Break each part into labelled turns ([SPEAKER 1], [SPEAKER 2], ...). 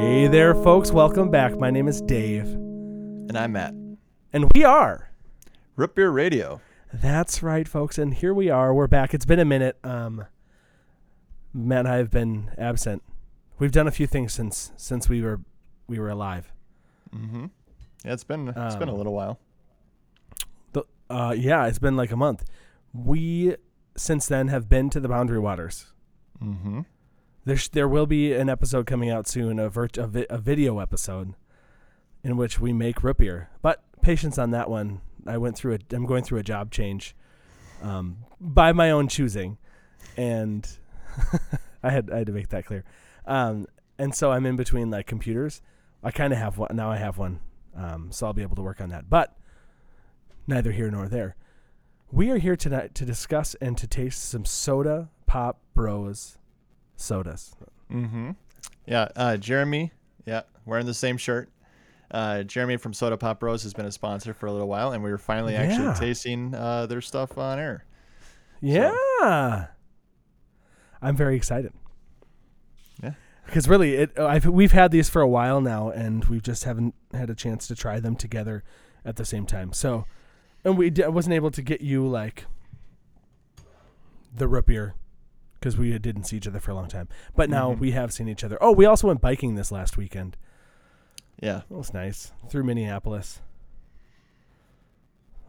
[SPEAKER 1] Hey there, folks. Welcome back. My name is Dave,
[SPEAKER 2] And I'm Matt.
[SPEAKER 1] and we are.
[SPEAKER 2] Root Beer Radio.
[SPEAKER 1] That's right, folks. And here we are. We're back. It's been a minute. Um, Matt and I have been absent. We've done a few things since since we were we were alive.
[SPEAKER 2] Mm-hmm. Yeah, it's been it's been a
[SPEAKER 1] Um,
[SPEAKER 2] little while.
[SPEAKER 1] The, uh, yeah, it's been like a month. We since then have been to the Boundary Waters.
[SPEAKER 2] Mm-hmm.
[SPEAKER 1] There's there will be an episode coming out soon, a, virt- a, vi- a video episode, in which we make root beer. But patience on that one. I went through a. I'm going through a job change, um, by my own choosing, and I had I had to make that clear. Um, and so I'm in between like computers. I kind of have one now. I have one, um, so I'll be able to work on that. But neither here nor there. We are here tonight to discuss and to taste some soda pop bros sodas.
[SPEAKER 2] Mm-hmm. Yeah, uh, Jeremy. Yeah, wearing the same shirt. Uh, Jeremy from Soda Pop Bros has been a sponsor for a little while, and we were finally actually
[SPEAKER 1] Yeah.
[SPEAKER 2] tasting uh, their stuff on air.
[SPEAKER 1] Yeah. I'm very excited.
[SPEAKER 2] Yeah.
[SPEAKER 1] Because really, it I've, we've had these for a while now, and we just haven't had a chance to try them together at the same time. So, and we d- I wasn't able to get you like the root beer because we didn't see each other for a long time. But now
[SPEAKER 2] Mhm.
[SPEAKER 1] we have seen each other. Oh, we also went biking this last weekend.
[SPEAKER 2] Yeah.
[SPEAKER 1] That was nice through Minneapolis.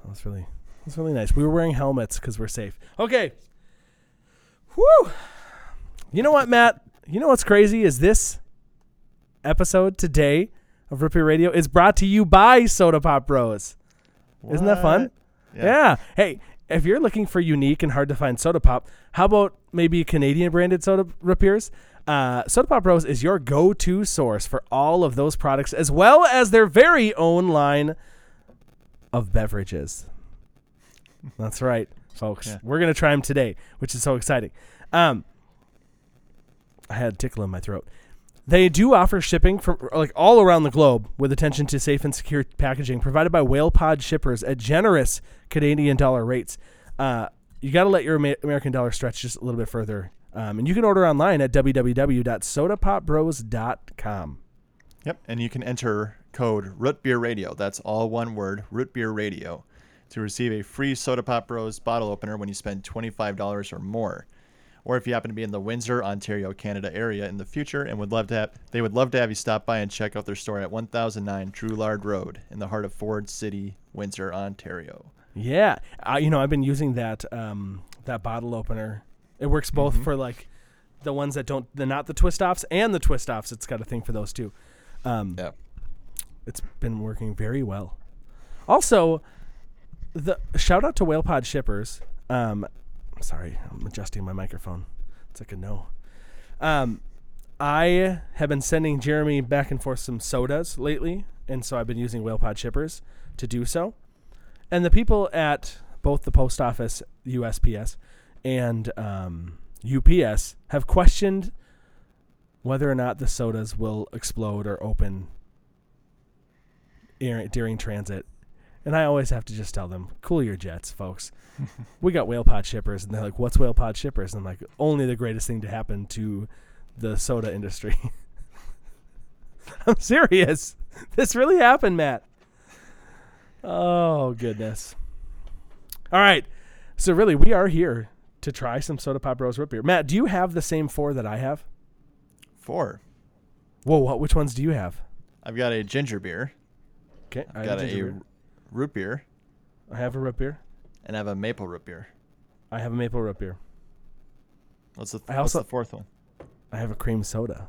[SPEAKER 1] That was really, that was really nice. We were wearing helmets because we're safe. Okay. Whew. You know what, Matt? You know what's crazy is this episode today of Ripper Radio is brought to you by Soda Pop Bros. Isn't that fun?
[SPEAKER 2] What?
[SPEAKER 1] Yeah. Hey, if you're looking for unique and hard to find soda pop, how about maybe Canadian branded soda beers? Uh, soda Pop Bros is your go-to source for all of those products, as well as their very own line of beverages. That's right, folks.
[SPEAKER 2] Yeah.
[SPEAKER 1] We're gonna try them today, which is so exciting. Um, I had a tickle in my throat. They do offer shipping from like all around the globe with attention to safe and secure packaging provided by Whale Pod shippers at generous Canadian dollar rates. Uh, you got to let your American dollar stretch just a little bit further. Um, and you can order online at www.sodapopbros.com.
[SPEAKER 2] Yep. And you can enter code Root Beer Radio. That's all one word, Root Beer Radio, to receive a free Soda Pop Bros bottle opener when you spend $25 or more. Or if you happen to be in the Windsor, Ontario, Canada area in the future and would love to have, they would love to have you stop by and check out their store at 1009 Drouillard Road in the heart of Ford City, Windsor, Ontario.
[SPEAKER 1] Yeah, uh, you know I've been using that um, that bottle opener. It works both
[SPEAKER 2] Mhm.
[SPEAKER 1] for like the ones that don't, the not the twist offs and the twist offs. It's got a thing for those too. Um,
[SPEAKER 2] Yeah.
[SPEAKER 1] it's been working very well. Also, the shout out to WhalePod shippers. Um, sorry, I'm adjusting my microphone. It's like a no. Um, I have been sending Jeremy back and forth some sodas lately, and so I've been using WhalePod shippers to do so. And the people at both the post office, USPS, and um, UPS have questioned whether or not the sodas will explode or open during transit. And I always have to just tell them, cool your jets, folks. we got whale pod shippers. And they're like, what's whale pod shippers? And I'm like, only the greatest thing to happen to the soda industry. I'm serious. This really happened, Matt. Oh, goodness. All right. So, really, we are here to try some Soda Pop Bros root beer. Matt, do you have the same four that I have?
[SPEAKER 2] Four.
[SPEAKER 1] Whoa, what, which ones do you have?
[SPEAKER 2] I've got a ginger beer,
[SPEAKER 1] Okay, I
[SPEAKER 2] I've got a
[SPEAKER 1] beer.
[SPEAKER 2] Root beer,
[SPEAKER 1] I have a root beer.
[SPEAKER 2] and I have a maple root beer.
[SPEAKER 1] I have a maple root beer.
[SPEAKER 2] What's the,
[SPEAKER 1] I
[SPEAKER 2] what's the fourth one?
[SPEAKER 1] I have a cream soda.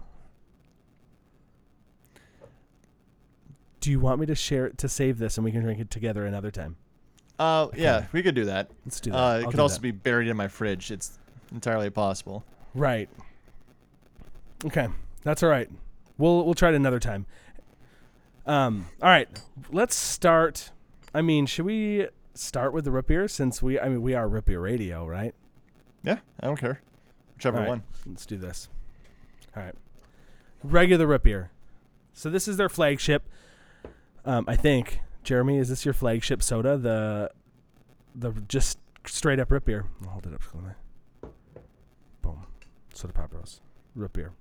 [SPEAKER 1] Do you want me to share it to save this and we can drink it together another time?
[SPEAKER 2] Uh, yeah, we could do that.
[SPEAKER 1] Let's do that.
[SPEAKER 2] Uh,
[SPEAKER 1] I'll
[SPEAKER 2] it could also
[SPEAKER 1] that.
[SPEAKER 2] be buried in my fridge. It's entirely possible.
[SPEAKER 1] right. Okay, that's all right. We'll we'll try it another time. Um. All right. Let's start. I mean, should we start with the root beer since we? I mean, we are root beer radio, right?
[SPEAKER 2] Yeah, I don't care. Whichever
[SPEAKER 1] right,
[SPEAKER 2] one.
[SPEAKER 1] Let's do this. All right. Regular root beer. So this is their flagship. Um, I think Jeremy, is this your flagship soda? The the just straight up root beer. I'll hold it up. Boom. Soda Pop Bros. Root beer.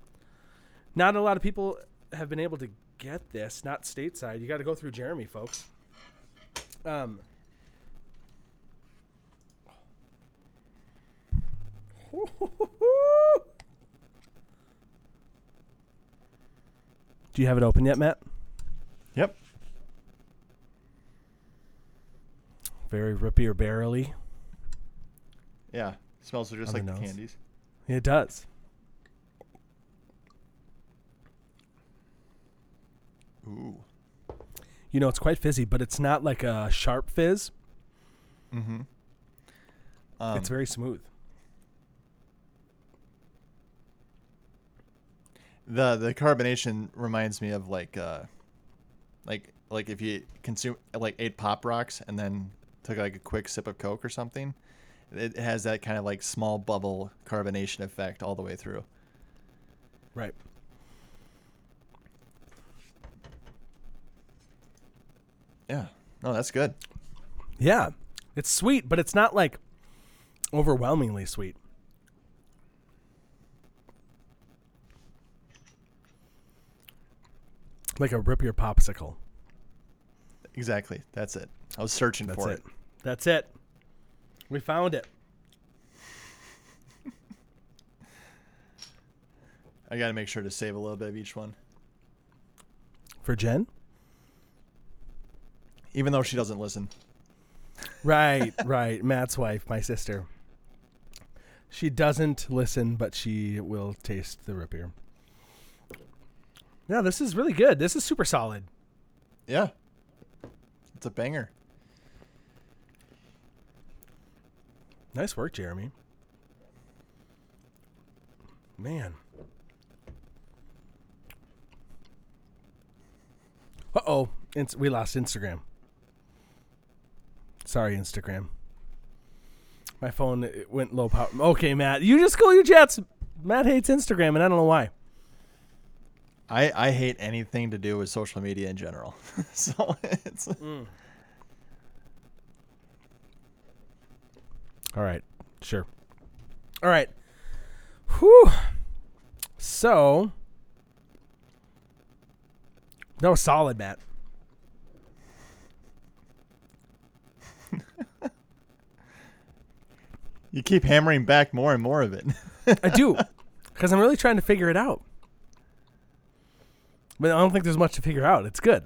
[SPEAKER 1] Not a lot of people have been able to get this. Not stateside. You got to go through Jeremy, folks. Um. Do you have it open yet, Matt?
[SPEAKER 2] Yep.
[SPEAKER 1] Very root beer barrely.
[SPEAKER 2] Yeah. Smells just like
[SPEAKER 1] the
[SPEAKER 2] the
[SPEAKER 1] nose.
[SPEAKER 2] candies.
[SPEAKER 1] It does.
[SPEAKER 2] Ooh.
[SPEAKER 1] You know, it's quite fizzy, but it's not like a sharp fizz.
[SPEAKER 2] Mm-hmm. Um,
[SPEAKER 1] it's very smooth.
[SPEAKER 2] the the carbonation reminds me of like uh like like if you consume like ate pop rocks and then took like a quick sip of coke or something it has that kind of like small bubble carbonation effect all the way through
[SPEAKER 1] Right.
[SPEAKER 2] Yeah no that's good
[SPEAKER 1] Yeah. It's sweet, but it's not like overwhelmingly sweet. Like a rip your popsicle.
[SPEAKER 2] exactly that's it i was searching
[SPEAKER 1] That's
[SPEAKER 2] for
[SPEAKER 1] it.
[SPEAKER 2] it.
[SPEAKER 1] That's it. We found it.
[SPEAKER 2] i gotta make sure to save a little bit of each one
[SPEAKER 1] For Jen?
[SPEAKER 2] Even though she doesn't listen
[SPEAKER 1] Right, right. Matt's wife, my sister. She doesn't listen, but she will taste the root beer. Yeah, this is really good. This is super solid.
[SPEAKER 2] yeah it's a banger
[SPEAKER 1] Nice work, Jeremy. Man. Uh oh. We lost Instagram. Sorry, Instagram. My phone went low power. Okay, Matt. You just call your jets. Matt hates Instagram, and I don't know why.
[SPEAKER 2] I, I hate anything to do with social media in general. so it's mm.
[SPEAKER 1] All right. Sure. All right. Whew. So. That was solid, Matt.
[SPEAKER 2] You keep hammering back more and more of it.
[SPEAKER 1] I do, because I'm really trying to figure it out. But I don't think there's much to figure out. It's good.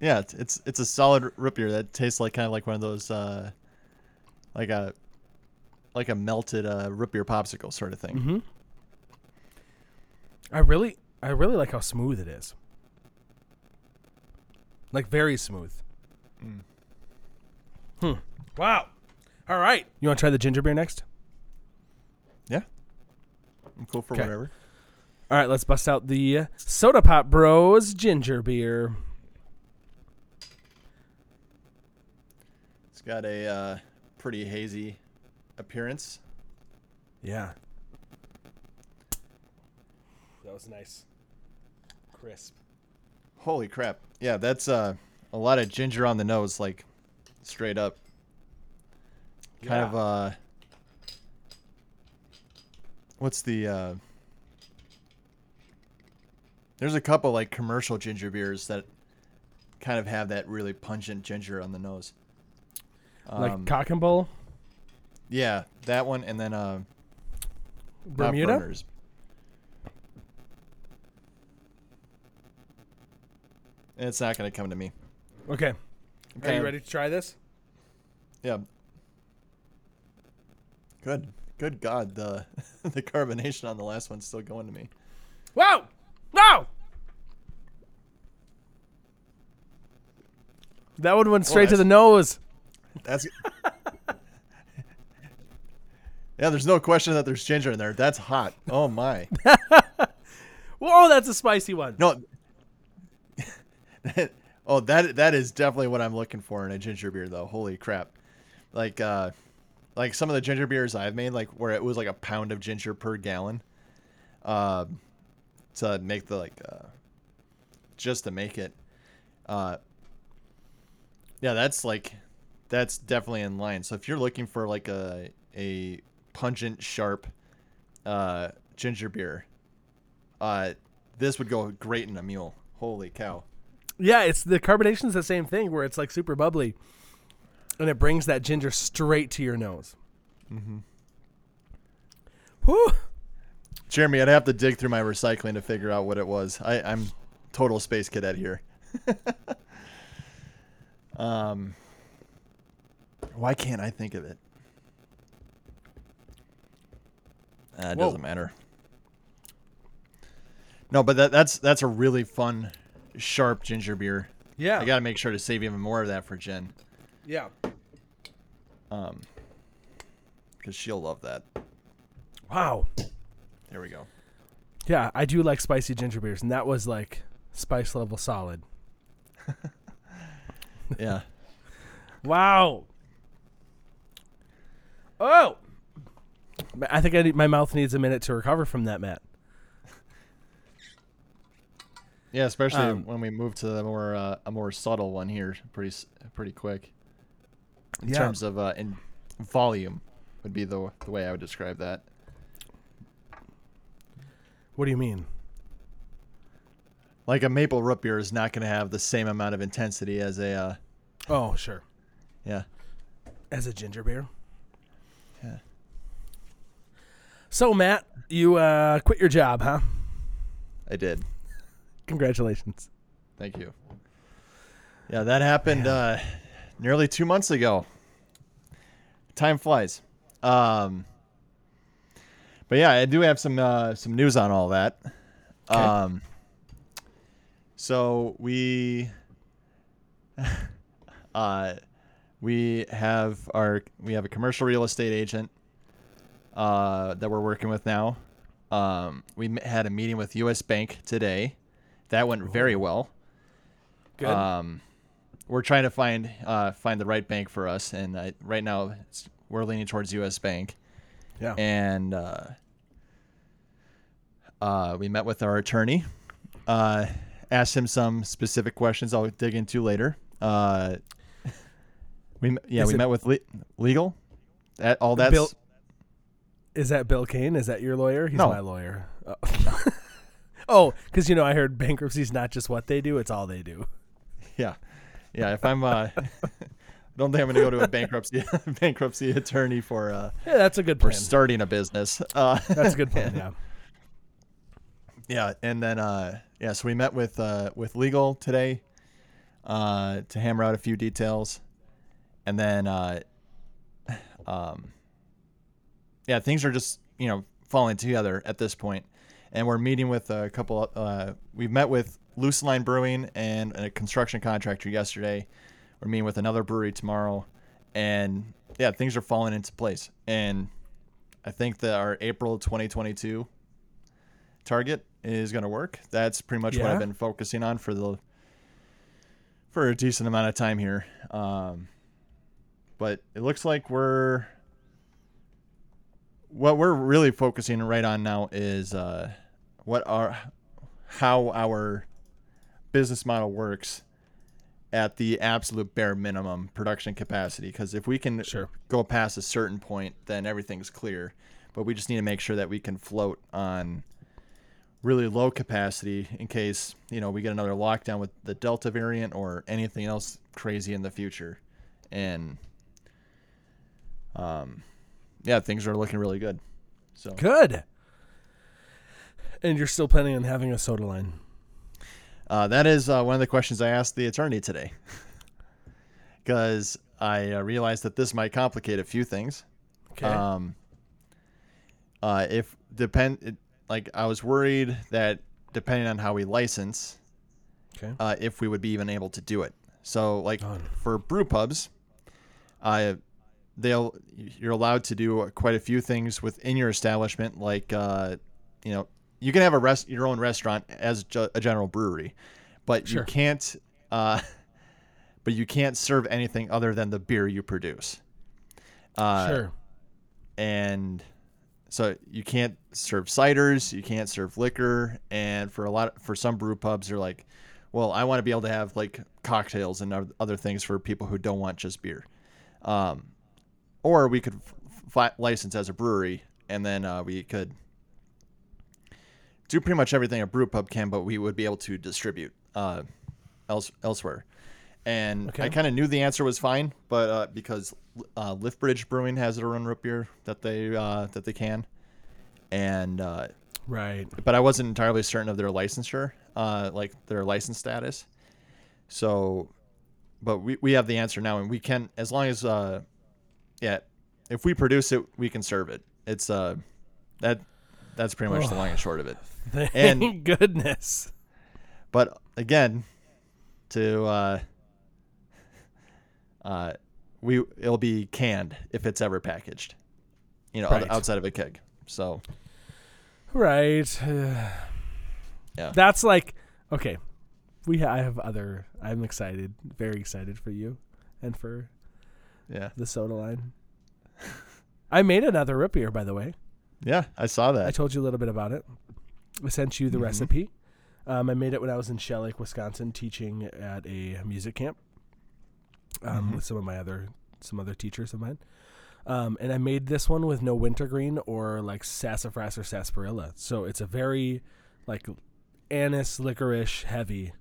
[SPEAKER 2] yeah, it's, it's it's a solid root beer that tastes like kind of like one of those uh like a like a melted uh root beer popsicle sort of thing.
[SPEAKER 1] Mm-hmm. I really, I really like how smooth it is. Like very smooth.
[SPEAKER 2] Mm.
[SPEAKER 1] Hmm. Wow. All right. You want to try the ginger beer next?
[SPEAKER 2] Yeah. I'm cool for
[SPEAKER 1] Okay.
[SPEAKER 2] whatever.
[SPEAKER 1] All right. Let's bust out the uh, Soda Pop Bros ginger beer.
[SPEAKER 2] It's got a uh pretty hazy appearance.
[SPEAKER 1] Yeah. That was nice. Crisp.
[SPEAKER 2] Holy crap. Yeah, that's uh a lot of ginger on the nose like straight up. Kind
[SPEAKER 1] Yeah.
[SPEAKER 2] of uh What's the uh There's a couple like commercial ginger beers that kind of have that really pungent ginger on the nose.
[SPEAKER 1] Like
[SPEAKER 2] Um,
[SPEAKER 1] cock and bull,
[SPEAKER 2] yeah, that one and then uh
[SPEAKER 1] Bermuda.
[SPEAKER 2] Burners. It's not going to come to me.
[SPEAKER 1] Okay. Are you ready to try this?
[SPEAKER 2] Yeah. Good. Good God, the the carbonation on the last one's still going to me.
[SPEAKER 1] Whoa! No! That one went straight to the nose.
[SPEAKER 2] That's Yeah, there's no question that there's ginger in there. That's hot. Oh my.
[SPEAKER 1] Whoa, that's a spicy one.
[SPEAKER 2] No. oh, that that is definitely what I'm looking for in a ginger beer though. Holy crap. Like uh like some of the ginger beers I've made like where it was like a pound of ginger per gallon. Um to make the like uh just to make it. Uh yeah, that's like that's definitely in line. So if you're looking for like a a pungent, sharp uh, ginger beer. Uh, this would go great in a mule. Holy cow!
[SPEAKER 1] Yeah, it's the carbonation's the same thing where it's like super bubbly, and it brings that ginger straight to your nose. Mm-hmm. Whew.
[SPEAKER 2] Jeremy, I'd have to dig through my recycling to figure out what it was. I, I'm total space cadet here. um, why can't I think of it? Uh, it
[SPEAKER 1] Whoa.
[SPEAKER 2] doesn't matter. No, but that, that's that's a really fun, sharp ginger beer.
[SPEAKER 1] Yeah.
[SPEAKER 2] I got to make sure to save even more of that for Jen,
[SPEAKER 1] yeah.
[SPEAKER 2] um, because she'll love that.
[SPEAKER 1] Wow.
[SPEAKER 2] There we go.
[SPEAKER 1] Yeah, I do like spicy ginger beers, and that was like spice level solid.
[SPEAKER 2] Yeah.
[SPEAKER 1] Wow. Oh. I think I need, my mouth needs a minute to recover from that, Matt.
[SPEAKER 2] Yeah, especially
[SPEAKER 1] Um,
[SPEAKER 2] when we move to the more uh, a more subtle one here, pretty pretty quick. In
[SPEAKER 1] Yeah.
[SPEAKER 2] terms of uh, in volume, would be the the way I would describe that.
[SPEAKER 1] What do you mean?
[SPEAKER 2] Like a maple root beer is not going to have the same amount of intensity as a uh,
[SPEAKER 1] Oh, sure.
[SPEAKER 2] yeah
[SPEAKER 1] As a ginger beer.
[SPEAKER 2] yeah.
[SPEAKER 1] So, Matt, you uh, quit your job, huh?
[SPEAKER 2] I did.
[SPEAKER 1] Congratulations.
[SPEAKER 2] Thank you. Yeah, that happened uh, nearly two months ago. Time flies. Um, but yeah, I do have some uh, some news on all that. Um, so we uh, we have our we have a commercial real estate agent uh, that we're working with now. Um, we had a meeting with U.S. Bank today. That went very well.
[SPEAKER 1] Good.
[SPEAKER 2] Um, we're trying to find uh, find the right bank for us, and I, right now it's, we're leaning towards U.S. Bank.
[SPEAKER 1] yeah.
[SPEAKER 2] And uh, uh, we met with our attorney, uh, asked him some specific questions. I'll dig into later. Uh, we yeah
[SPEAKER 1] Is
[SPEAKER 2] we
[SPEAKER 1] it-
[SPEAKER 2] met with le- legal. That all that's
[SPEAKER 1] Bill- Is that Bill Kane? Is that your lawyer? He's
[SPEAKER 2] No.
[SPEAKER 1] my lawyer. Oh, oh, because you know I heard bankruptcy is not just what they do; it's all they do.
[SPEAKER 2] yeah yeah. If I'm uh, don't think I'm gonna go to a bankruptcy bankruptcy attorney for uh,
[SPEAKER 1] Yeah, that's a good
[SPEAKER 2] for starting a business. Uh,
[SPEAKER 1] That's a good plan. Yeah.
[SPEAKER 2] Yeah, and then uh, yeah, so we met with uh, with legal today uh, to hammer out a few details, and then uh, um, yeah, things are just you know falling together at this point, and we're meeting with a couple. Uh, we've met with Lupulin Brewing and a construction contractor yesterday. We're meeting with another brewery tomorrow, and yeah, things are falling into place, and I think that our April 2022 target is going to work. That's pretty much what I've been focusing on for the for a decent amount of time here. Um, but it looks like we're what we're really focusing right on now is uh, what our how our business model works at the absolute bare minimum production capacity because if we can
[SPEAKER 1] Sure.
[SPEAKER 2] go past a certain point then everything's clear but we just need to make sure that we can float on really low capacity in case you know we get another lockdown with the delta variant or anything else crazy in the future and um yeah things are looking really good so
[SPEAKER 1] Good. And you're still planning on having a soda line?
[SPEAKER 2] Uh, that is uh, one of the questions I asked the attorney today, because I uh, realized that this might complicate a few things.
[SPEAKER 1] Okay.
[SPEAKER 2] Um, uh, if depend, it, like I was worried that depending on how we license,
[SPEAKER 1] okay.
[SPEAKER 2] uh, if we would be even able to do it. So, like
[SPEAKER 1] Oh.
[SPEAKER 2] for brew pubs, uh, they'll you're allowed to do quite a few things within your establishment, like uh, you know you can have a rest your own restaurant as ju- a general brewery, but
[SPEAKER 1] Sure.
[SPEAKER 2] you can't. Uh, but you can't serve anything other than the beer you produce. Uh,
[SPEAKER 1] sure.
[SPEAKER 2] and so you can't serve ciders, you can't serve liquor, and for a lot for some brew pubs, they're like, well, I want to be able to have like cocktails and other things for people who don't want just beer. Um, or we could f- license as a brewery, and then uh, we could do pretty much everything a brew pub can, but we would be able to distribute uh, else elsewhere. And
[SPEAKER 1] Okay.
[SPEAKER 2] I kind of knew the answer was fine, but uh, because uh, Liftbridge Brewing has their own root beer that they uh, that they can, and uh,
[SPEAKER 1] Right.
[SPEAKER 2] but I wasn't entirely certain of their licensure, uh, like their license status. So, but we, we have the answer now, and we can as long as uh, yeah, if we produce it, we can serve it. It's uh, that that's pretty much the long and short of it.
[SPEAKER 1] Thank
[SPEAKER 2] And-
[SPEAKER 1] goodness.
[SPEAKER 2] But again, to uh, uh, we it'll be canned if it's ever packaged, you know,
[SPEAKER 1] Right.
[SPEAKER 2] outside of a keg. So
[SPEAKER 1] Right.
[SPEAKER 2] Yeah.
[SPEAKER 1] That's like okay. We ha- I have other. I'm excited, very excited for you, and for
[SPEAKER 2] yeah,
[SPEAKER 1] the soda line. I made another root beer, by the way.
[SPEAKER 2] yeah, I saw that.
[SPEAKER 1] I told you a little bit about it. I sent you the
[SPEAKER 2] Mhm.
[SPEAKER 1] recipe. Um, I made it when I was in Shell Lake, Wisconsin, teaching at a music camp um,
[SPEAKER 2] Mhm.
[SPEAKER 1] with some of my other some other teachers of mine. Um, and I made this one with no wintergreen or like sassafras or sarsaparilla. So it's a very like anise licorice heavy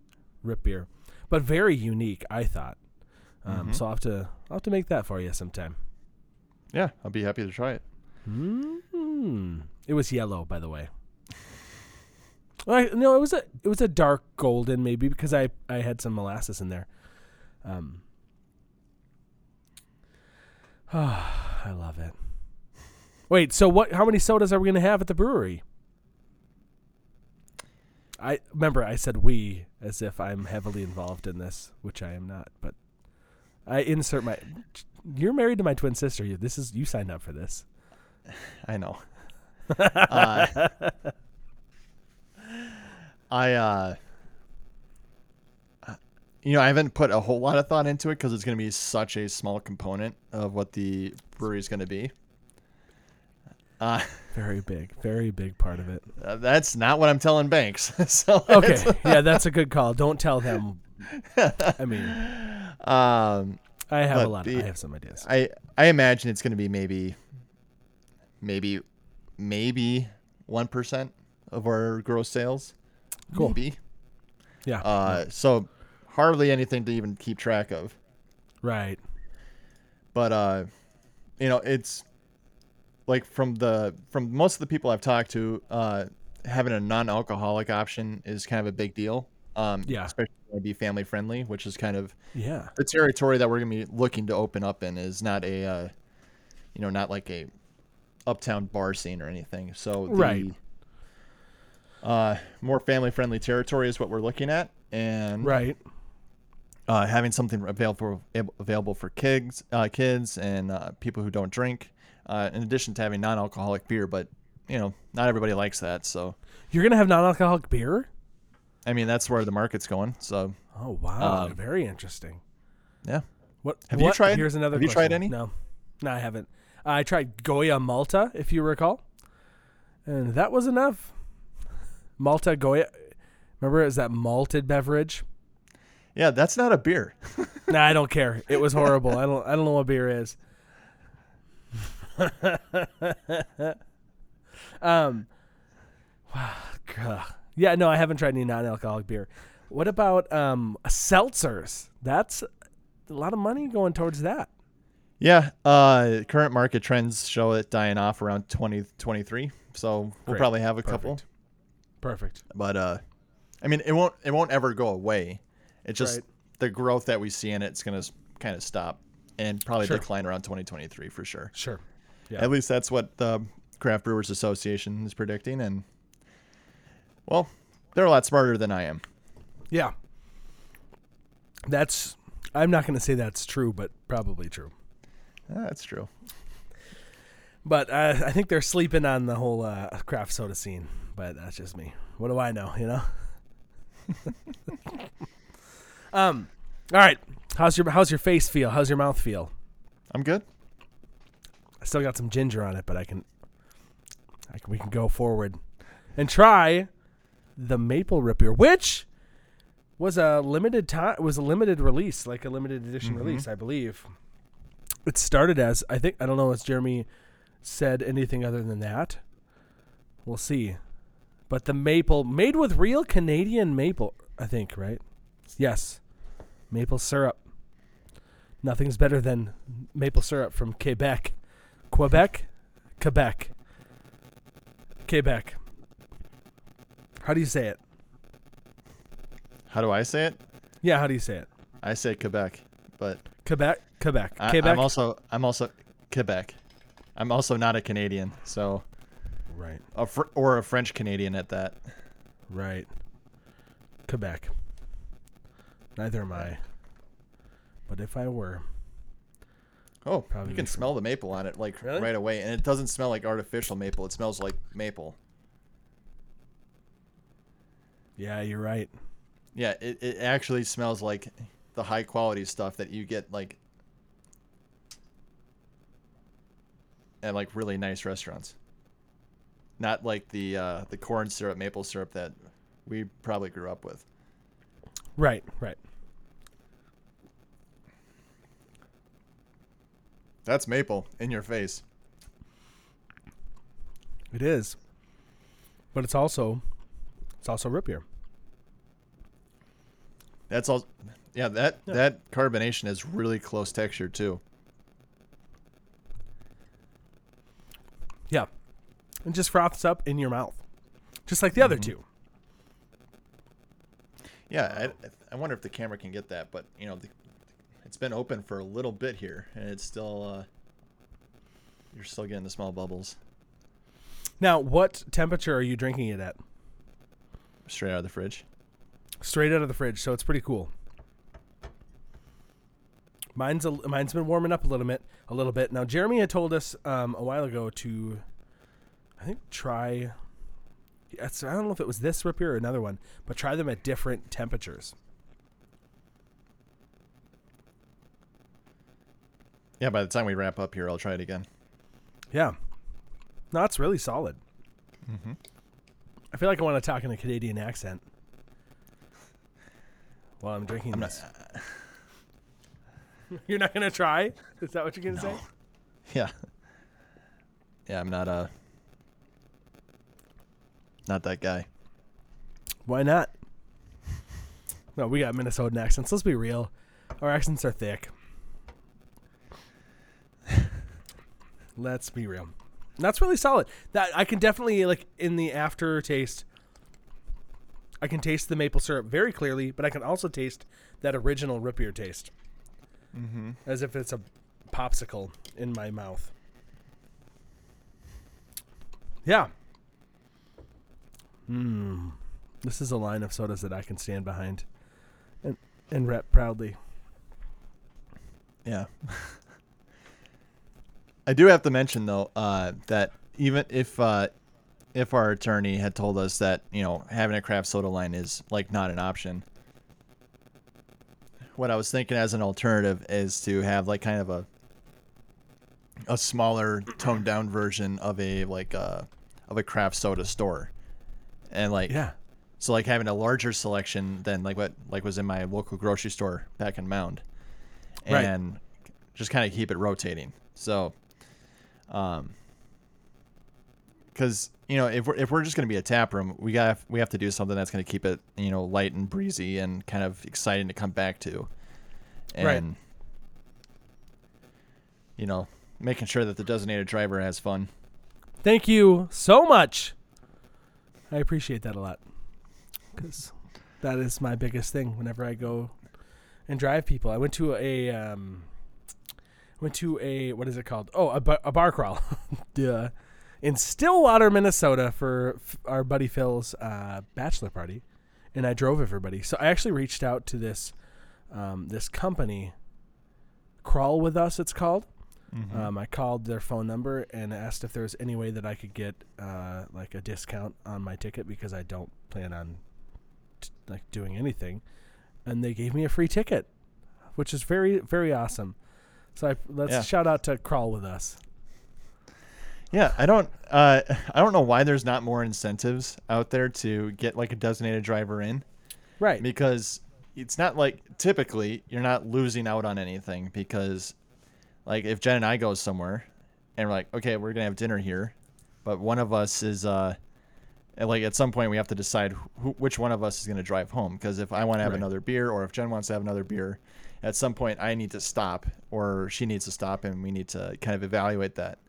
[SPEAKER 1] rip beer, but very unique. I thought. Um,
[SPEAKER 2] Mhm.
[SPEAKER 1] So I'll have to I'll have to make that for you sometime.
[SPEAKER 2] yeah, I'll be happy to try it.
[SPEAKER 1] Mm. It was yellow, by the way. Well, I, no, it was a it was a dark golden, maybe because I I had some molasses in there. Um. I love it. Wait, so what? How many sodas are we gonna have at the brewery? I remember I said we as if I'm heavily involved in this, which I am not. But I insert my. You're married to my twin sister. You this is you signed up for this.
[SPEAKER 2] I know. uh, I, uh, you know, I haven't put a whole lot of thought into it because it's going to be such a small component of what the brewery is going to be. Uh,
[SPEAKER 1] Very big, very big part of it.
[SPEAKER 2] uh, that's not what I'm telling Banks. so
[SPEAKER 1] Okay, yeah, that's a good call. Don't tell them. I mean,
[SPEAKER 2] um,
[SPEAKER 1] I have a lot. Of,
[SPEAKER 2] the-
[SPEAKER 1] I have some ideas.
[SPEAKER 2] I I imagine it's going to be maybe, maybe, maybe one percent of our gross sales.
[SPEAKER 1] Cool.
[SPEAKER 2] Maybe.
[SPEAKER 1] Yeah.
[SPEAKER 2] Uh, so hardly anything to even keep track of.
[SPEAKER 1] right.
[SPEAKER 2] But uh, you know, it's like from the from most of the people I've talked to, uh, having a non-alcoholic option is kind of a big deal. Um,
[SPEAKER 1] Yeah.
[SPEAKER 2] especially to be family friendly, which is kind of
[SPEAKER 1] Yeah.
[SPEAKER 2] the territory that we're gonna be looking to open up in. Is not a, uh, you know, not like a uptown bar scene or anything. So the,
[SPEAKER 1] Right.
[SPEAKER 2] Uh, more family friendly territory is what we're looking at, and
[SPEAKER 1] Right.
[SPEAKER 2] uh, having something available ab- available for kids, uh, kids and uh, people who don't drink. Uh, in addition to having non-alcoholic beer, but you know, not everybody likes that. So,
[SPEAKER 1] You're gonna have non-alcoholic beer.
[SPEAKER 2] I mean, that's where the market's going. So,
[SPEAKER 1] Oh wow,
[SPEAKER 2] Um,
[SPEAKER 1] very interesting.
[SPEAKER 2] yeah,
[SPEAKER 1] What
[SPEAKER 2] Have you
[SPEAKER 1] what-
[SPEAKER 2] tried-
[SPEAKER 1] Here's another.
[SPEAKER 2] have you tried any?
[SPEAKER 1] No, no, I haven't. I tried Goya Malta, if you recall, and that was enough. Malta Goya. Remember, is that malted beverage?
[SPEAKER 2] yeah, that's not a beer.
[SPEAKER 1] nah, I don't care. It was horrible. I don't. I don't know what beer is. um. Wow. Yeah. No, I haven't tried any non-alcoholic beer. What about um seltzers? That's a lot of money going towards that.
[SPEAKER 2] Yeah, uh, current market trends show it dying off around 2023. so we'll
[SPEAKER 1] Great.
[SPEAKER 2] probably have a couple.
[SPEAKER 1] Perfect.
[SPEAKER 2] But uh, I mean, it won't it won't ever go away. It's just
[SPEAKER 1] Right.
[SPEAKER 2] the growth that we see in it's gonna kind of stop and probably
[SPEAKER 1] Sure.
[SPEAKER 2] decline around 2023 for sure.
[SPEAKER 1] Sure. Yeah.
[SPEAKER 2] At least that's what the Craft Brewers Association is predicting, and well, they're a lot smarter than I am.
[SPEAKER 1] Yeah. That's. I'm not going to say that's true, but probably true.
[SPEAKER 2] That's true.
[SPEAKER 1] But uh, I think they're sleeping on the whole uh, craft soda scene. But that's just me. What do I know? You know. um. All right. How's your How's your face feel? How's your mouth feel?
[SPEAKER 2] I'm good.
[SPEAKER 1] I still got some ginger on it, but I can. I can we can go forward and try the maple rip beer, which was a limited time. Was a limited release, like a limited edition
[SPEAKER 2] Mhm.
[SPEAKER 1] release, I believe. It started as I think I don't know It's Jeremy said anything other than that. We'll see, But the maple made with real Canadian maple, I think, right? Yes. Maple syrup. Nothing's better than maple syrup from Quebec. Quebec? Quebec. Quebec. How do you say it?
[SPEAKER 2] How do I say it?
[SPEAKER 1] Yeah, how do you say it?
[SPEAKER 2] I say Quebec, but
[SPEAKER 1] Quebec, Quebec,
[SPEAKER 2] I,
[SPEAKER 1] Quebec.
[SPEAKER 2] I'm also I'm also Quebec. I'm also not a Canadian, so
[SPEAKER 1] right,
[SPEAKER 2] a fr- or a French Canadian at that.
[SPEAKER 1] right. Quebec. Neither am I. But if I were,
[SPEAKER 2] Oh,
[SPEAKER 1] Probably
[SPEAKER 2] you can smell the maple on it like
[SPEAKER 1] Really?
[SPEAKER 2] right away, and it doesn't smell like artificial maple. It smells like maple.
[SPEAKER 1] yeah, you're right.
[SPEAKER 2] Yeah, it, it actually smells like the high quality stuff that you get like at like really nice restaurants. Not like the uh, the corn syrup, maple syrup that we probably grew up with.
[SPEAKER 1] Right, right.
[SPEAKER 2] That's maple in your face.
[SPEAKER 1] It is. But it's also, it's also root beer.
[SPEAKER 2] That's all. Yeah, that
[SPEAKER 1] Yeah.
[SPEAKER 2] that carbonation is really close texture too.
[SPEAKER 1] Yeah. And just froths up in your mouth, just like the other two.
[SPEAKER 2] Yeah, I, I wonder if the camera can get that, but you know, the, it's been open for a little bit here, and it's still. Uh, you're still getting the small bubbles
[SPEAKER 1] Now, what temperature are you drinking it at?
[SPEAKER 2] straight out of the fridge.
[SPEAKER 1] Straight out of the fridge, so it's pretty cool. Mine's a, mine's been warming up a little bit, a little bit. Now, Jeremy had told us um, a while ago to, I think, try. I don't know if it was this root beer or another one, but try them at different temperatures.
[SPEAKER 2] Yeah, by the time we wrap up here, I'll try it again.
[SPEAKER 1] Yeah, no, it's really solid.
[SPEAKER 2] Mm-hmm.
[SPEAKER 1] I feel like I want to talk in a Canadian accent while I'm drinking
[SPEAKER 2] I'm
[SPEAKER 1] this.
[SPEAKER 2] not,
[SPEAKER 1] You're not gonna try? Is that what you're gonna say?
[SPEAKER 2] yeah, yeah, I'm not uh not that guy.
[SPEAKER 1] Why not? No, we got Minnesotan accents. Let's be real. Our accents are thick. Let's be real. That's really solid. That I can definitely like in the aftertaste. I can taste the maple syrup very clearly, but I can also taste that original root beer taste,
[SPEAKER 2] Mm-hmm.
[SPEAKER 1] as if it's a popsicle in my mouth. Yeah. Hmm. This is a line of sodas that I can stand behind, and and rep proudly.
[SPEAKER 2] Yeah. I do have to mention though uh, that even if uh, if our attorney had told us that you know having a craft soda line is like not an option, what I was thinking as an alternative is to have like kind of a a smaller toned down version of a like uh of a craft soda store, and like
[SPEAKER 1] Yeah.
[SPEAKER 2] so like having a larger selection than like what like was in my local grocery store back in Mound,
[SPEAKER 1] Right.
[SPEAKER 2] and just kind of keep it rotating. So, um, because you know if we're if we're just gonna be a tap room, we got we have to do something that's gonna keep it you know light and breezy and kind of exciting to come back to, and
[SPEAKER 1] Right.
[SPEAKER 2] you know making sure that the designated driver has fun.
[SPEAKER 1] Thank you so much. I appreciate that a lot. Because that is my biggest thing whenever I go and drive people. I went to a um, went to a what is it called? Oh, a, ba- a bar crawl, Duh. In Stillwater, Minnesota, for f- our buddy Phil's uh, bachelor party, and I drove everybody. So I actually reached out to this um, this company, Crawl with Us. It's called. Um, I called their phone number and asked if there was any way that I could get uh, like a discount on my ticket because I don't plan on t- like doing anything, and they gave me a free ticket, which is very very awesome. So I, let's
[SPEAKER 2] Yeah.
[SPEAKER 1] shout out to Crawl with Us.
[SPEAKER 2] Yeah, I don't uh I don't know why there's not more incentives out there to get like a designated driver in
[SPEAKER 1] Right.
[SPEAKER 2] because it's not like typically you're not losing out on anything because like if Jen and I go somewhere and we're like, okay, we're gonna have dinner here, but one of us is uh like at some point we have to decide who, which one of us is going to drive home. Because if I want to have
[SPEAKER 1] Right.
[SPEAKER 2] another beer, or if Jen wants to have another beer, at some point I need to stop, or she needs to stop, and we need to kind of evaluate that.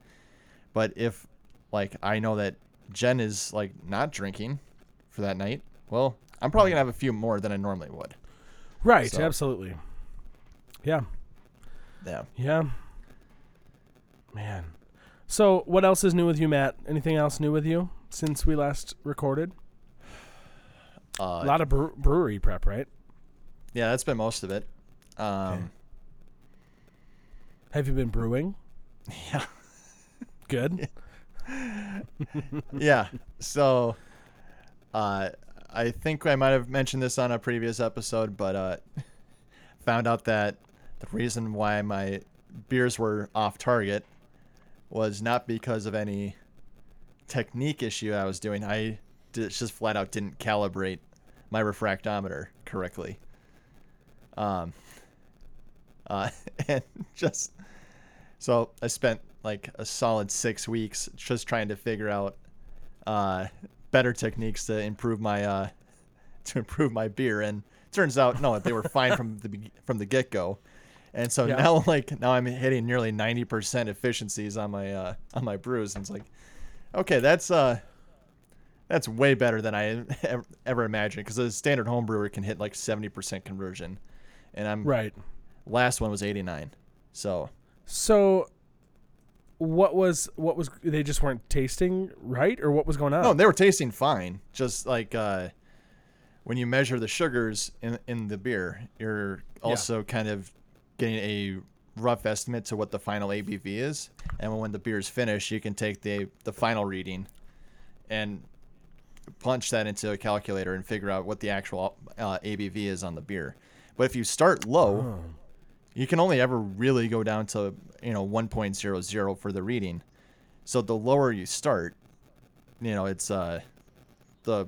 [SPEAKER 2] But if like I know that Jen is like not drinking for that night, well, I'm probably gonna have a few more than I normally would.
[SPEAKER 1] Right.
[SPEAKER 2] So-
[SPEAKER 1] Absolutely. Yeah.
[SPEAKER 2] Yeah.
[SPEAKER 1] Yeah. Man. So, what else is new with you, Matt? Anything else new with you since we last recorded?
[SPEAKER 2] Uh,
[SPEAKER 1] A lot of bre- brewery prep, right?
[SPEAKER 2] yeah, that's been most of it. Um,
[SPEAKER 1] Have you been brewing?
[SPEAKER 2] Yeah.
[SPEAKER 1] Good.
[SPEAKER 2] yeah. So, uh, I think I might have mentioned this on a previous episode, but uh, found out that the reason why my beers were off target was not because of any technique issue I was doing. I just flat out didn't calibrate my refractometer correctly. Um, uh, and just so I spent like a solid six weeks just trying to figure out uh, better techniques to improve my uh, to improve my beer. And turns out no, they were fine from the from the get go. And so
[SPEAKER 1] Yeah.
[SPEAKER 2] now like now I'm hitting nearly ninety percent efficiencies on my uh, on my brews, and it's like, okay, that's uh that's way better than I ever, ever imagined because a standard home brewer can hit like seventy percent conversion, and I'm
[SPEAKER 1] Right.
[SPEAKER 2] last one was eighty nine. So
[SPEAKER 1] So, what was what was they just weren't tasting right, or what was going on?
[SPEAKER 2] No, they were tasting fine. Just like uh, when you measure the sugars in in the beer, you're also kind of getting a rough estimate to what the final ABV is. And when the beer is finished, you can take the the final reading and punch that into a calculator and figure out what the actual uh, ABV is on the beer. But if you start low,
[SPEAKER 1] Oh.
[SPEAKER 2] You can only ever really go down to you know 1.00 for the reading. So the lower you start, you know, it's uh the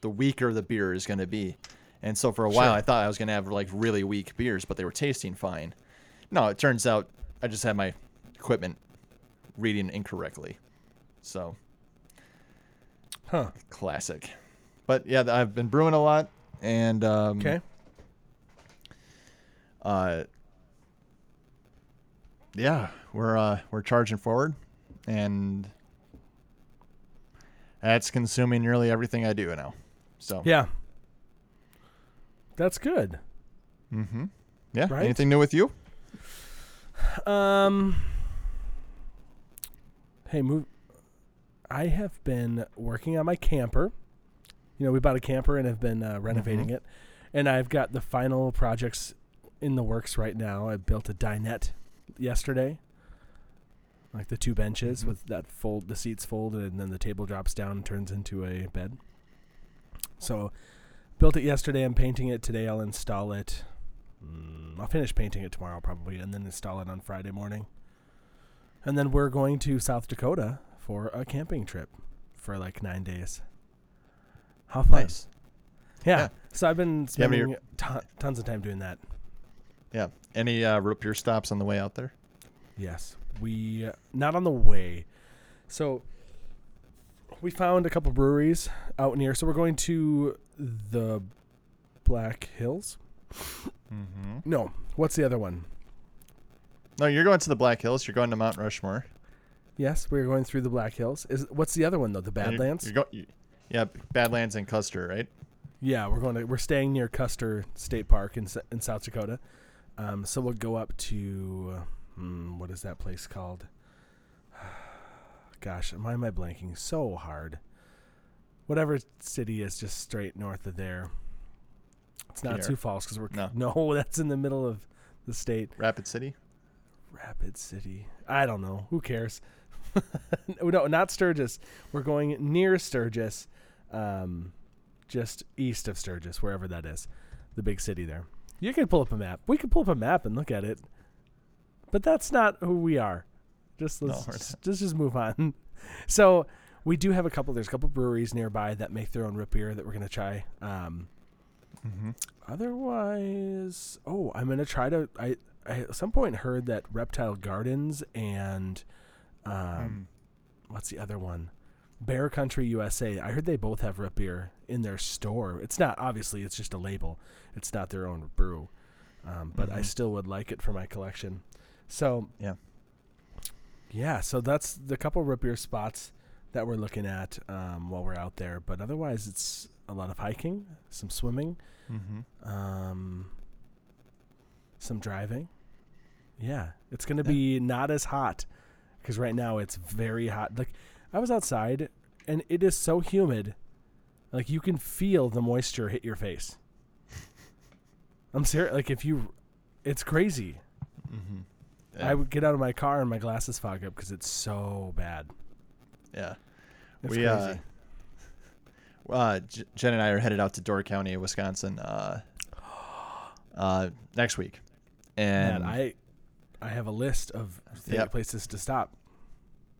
[SPEAKER 2] the weaker the beer is going to be. And so for a while
[SPEAKER 1] Sure.
[SPEAKER 2] I thought I was going to have like really weak beers, but they were tasting fine. No, it turns out I just had my equipment reading incorrectly. So,
[SPEAKER 1] Huh.
[SPEAKER 2] classic. But yeah, I've been brewing a lot and um
[SPEAKER 1] Okay.
[SPEAKER 2] uh yeah we're uh we're charging forward and that's consuming nearly everything i do now so
[SPEAKER 1] Yeah. That's good.
[SPEAKER 2] mm-hmm yeah
[SPEAKER 1] Right.
[SPEAKER 2] anything new with you
[SPEAKER 1] Um. Hey, move. I have been working on my camper. You know, we bought a camper and have been uh, renovating it, and I've got the final projects in the works right now. I built a dinette yesterday, like the two benches
[SPEAKER 2] Mhm.
[SPEAKER 1] with that fold, the seats folded, and then the table drops down and turns into a bed. So, built it yesterday. I'm painting it today. I'll install it. Mm, I'll finish painting it tomorrow probably, and then install it on Friday morning. And then we're going to South Dakota for a camping trip for like nine days. How fun!
[SPEAKER 2] nice
[SPEAKER 1] Yeah.
[SPEAKER 2] Yeah.
[SPEAKER 1] So I've been spending
[SPEAKER 2] any-
[SPEAKER 1] ton- tons of time doing that.
[SPEAKER 2] Yeah any uh root beer stops on the way out there
[SPEAKER 1] Yes, we not on the way. So we found a couple breweries out near. So we're going to the Black Hills.
[SPEAKER 2] mm-hmm.
[SPEAKER 1] No, what's the other one?
[SPEAKER 2] no you're going to the black hills you're going to mount rushmore
[SPEAKER 1] Yes, we're going through the Black Hills. Is what's the other one though? The
[SPEAKER 2] And you're-
[SPEAKER 1] Badlands.
[SPEAKER 2] you're go- you- yeah badlands and custer right
[SPEAKER 1] Yeah, we're going to we're staying near Custer State Park in in South Dakota. Um, so we'll go up to hmm, what is that place called? Gosh, why am I blanking so hard? Whatever city is just straight north of there. It's not. Sioux Falls because we're
[SPEAKER 2] No.
[SPEAKER 1] no, that's in the middle of the state.
[SPEAKER 2] rapid city
[SPEAKER 1] Rapid City. I don't know. Who cares? no, not Sturgis. We're going near Sturgis, um, just east of Sturgis, wherever that is, the big city there. You can pull up a map. We can pull up a map and look at it, but that's not who we are. Just let's just, just just move on. so we do have a couple. There's a couple breweries nearby that make their own root beer that we're gonna try. Um,
[SPEAKER 2] mm-hmm.
[SPEAKER 1] Otherwise, oh, I'm gonna try to. I, I at some point heard that Reptile Gardens and, um,
[SPEAKER 2] Mm.
[SPEAKER 1] what's the other one? Bear Country USA. I heard they both have root beer in their store. It's not obviously it's just a label. It's not their own brew, um, but I
[SPEAKER 2] Mhm.
[SPEAKER 1] still would like it for my collection. So
[SPEAKER 2] Yeah.
[SPEAKER 1] yeah. So that's the couple root beer spots that we're looking at um, while we're out there. But otherwise, it's a lot of hiking, some swimming,
[SPEAKER 2] Mm-hmm.
[SPEAKER 1] um, some driving. Yeah, it's gonna
[SPEAKER 2] Yeah.
[SPEAKER 1] be not as hot because right now it's very hot. Like I was outside and it is so humid, like you can feel the moisture hit your face. I'm serious. Like if you, it's crazy.
[SPEAKER 2] Mm-hmm.
[SPEAKER 1] I would get out of my car and my glasses fog up because it's so bad.
[SPEAKER 2] yeah.
[SPEAKER 1] It's
[SPEAKER 2] we
[SPEAKER 1] crazy.
[SPEAKER 2] uh, uh, J- Jen and I are headed out to Door County, Wisconsin, uh, uh, next week, and
[SPEAKER 1] Man, I, I have a list of
[SPEAKER 2] Yep.
[SPEAKER 1] places to stop.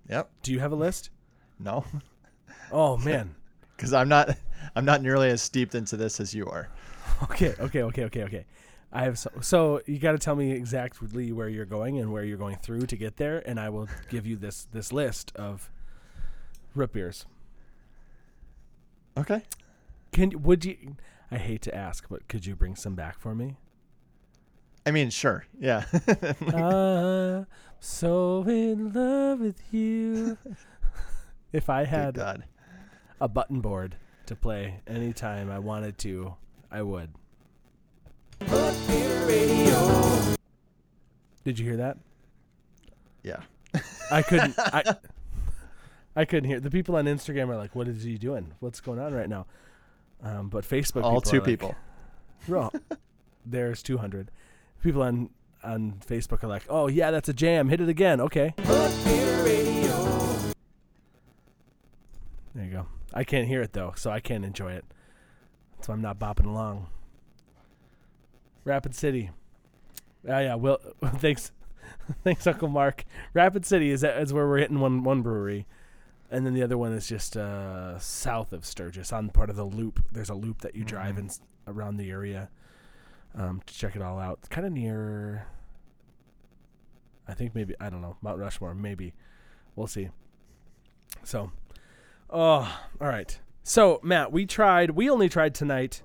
[SPEAKER 2] yep,
[SPEAKER 1] Do you have a list?
[SPEAKER 2] No,
[SPEAKER 1] Oh man.
[SPEAKER 2] because I'm not, I'm not nearly as steeped into this as you are.
[SPEAKER 1] Okay, okay, okay, okay, okay. I have so, so you got to tell me exactly where you're going and where you're going through to get there, and I will give you this this list of root beers.
[SPEAKER 2] Okay.
[SPEAKER 1] Can would you? I hate to ask, but could you bring some back for me?
[SPEAKER 2] I mean, sure, yeah.
[SPEAKER 1] I'm so in love with you. If I had
[SPEAKER 2] God.
[SPEAKER 1] a button board to play anytime I wanted to, I would. Did you hear that?
[SPEAKER 2] Yeah.
[SPEAKER 1] I couldn't. I I couldn't hear. The people on Instagram are like, "What is he doing? What's going on right now?" Um, but Facebook,
[SPEAKER 2] All
[SPEAKER 1] people
[SPEAKER 2] two
[SPEAKER 1] are like,
[SPEAKER 2] people.
[SPEAKER 1] Bro, there's 200 people on on Facebook are like, "Oh yeah, that's a jam. Hit it again." Okay. There you go. I can't hear it though, so I can't enjoy it. So I'm not bopping along. Rapid City. Ah, yeah. Well, thanks, thanks, Uncle Mark. Rapid City is is where we're hitting one one brewery, and then the other one is just uh, south of Sturgis on part of the loop. There's a loop that you drive
[SPEAKER 2] Mhm.
[SPEAKER 1] in around the area um, to check it all out. It's kind of near. I think maybe I don't know Mount Rushmore. Maybe we'll see. So, oh, all right. So Matt, we tried. We only tried tonight.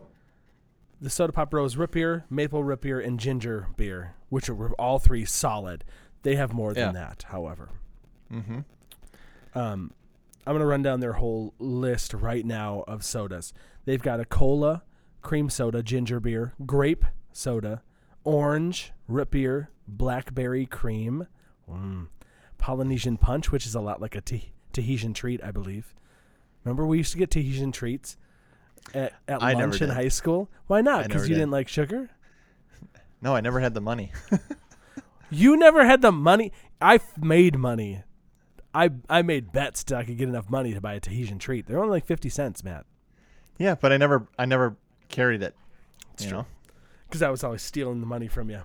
[SPEAKER 1] The Soda Pop Bros root beer, maple root beer, and ginger beer, which were all three solid. They have more than
[SPEAKER 2] Yeah.
[SPEAKER 1] that, however.
[SPEAKER 2] Mm-hmm.
[SPEAKER 1] Um, I'm gonna run down their whole list right now of sodas. They've got a cola, cream soda, ginger beer, grape soda, orange, root beer, blackberry cream, mm, Polynesian punch, which is a lot like a Tahitian treat, I believe. Remember we used to get Tahitian treats at, at
[SPEAKER 2] I
[SPEAKER 1] lunch in high school. Why not? Because you
[SPEAKER 2] did.
[SPEAKER 1] didn't like sugar.
[SPEAKER 2] No, I never had the money.
[SPEAKER 1] You never had the money. I made money. I I made bets that I could get enough money to buy a Tahitian treat. They're only like fifty cents, Matt.
[SPEAKER 2] yeah, but I never, I never carried it.
[SPEAKER 1] It's true. because I was always stealing the money from you.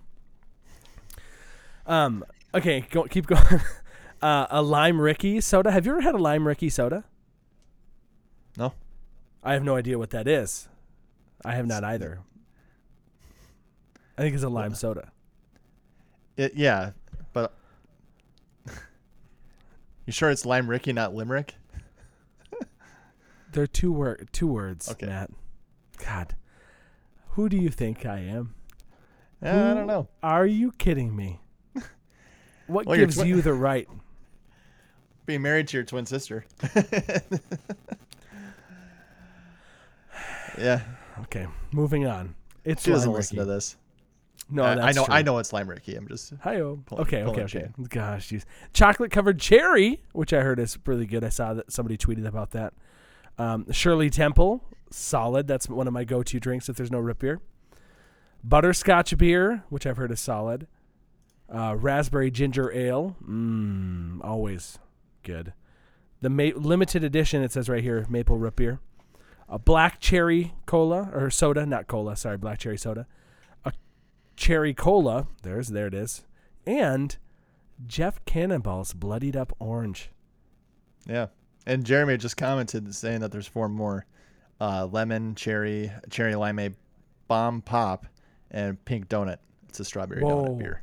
[SPEAKER 1] Um. Okay, go, keep going. Uh, a lime Ricky soda. Have you ever had a lime Ricky soda? I have no idea what that is. I have not either. I think it's a lime soda.
[SPEAKER 2] It, yeah, but you sure it's Lime Ricky, not Limerick?
[SPEAKER 1] They're two word two words,
[SPEAKER 2] Okay.
[SPEAKER 1] Matt. God, who do you think I am?
[SPEAKER 2] Uh, I don't know.
[SPEAKER 1] Are you kidding me? What
[SPEAKER 2] Well,
[SPEAKER 1] gives
[SPEAKER 2] twi-
[SPEAKER 1] you the right?
[SPEAKER 2] Being married to your twin sister. Yeah,
[SPEAKER 1] Okay, moving on. It's
[SPEAKER 2] she doesn't
[SPEAKER 1] lime
[SPEAKER 2] listen
[SPEAKER 1] Ricky.
[SPEAKER 2] to this.
[SPEAKER 1] No,
[SPEAKER 2] Uh, I know.
[SPEAKER 1] true.
[SPEAKER 2] I know it's Lime Ricky. I'm just.
[SPEAKER 1] Hi-oh. Okay, okay, okay. Gosh, geez. Chocolate covered cherry, which I heard is really good. I saw that somebody tweeted about that. Um, Shirley Temple, solid. That's one of my go to drinks if there's no root beer. Butterscotch beer, which I've heard is solid. Uh, raspberry ginger ale, mmm, always good. The ma- limited edition, it says right here, maple root beer. A black cherry cola or soda, not cola. Sorry, black cherry soda. A cherry cola. There's there it is, and Jeff Cannonball's bloodied up orange.
[SPEAKER 2] Yeah, and Jeremy just commented saying that there's four more: uh, lemon, cherry, cherry limeade, bomb pop, and pink donut. It's a strawberry
[SPEAKER 1] Whoa.
[SPEAKER 2] donut beer.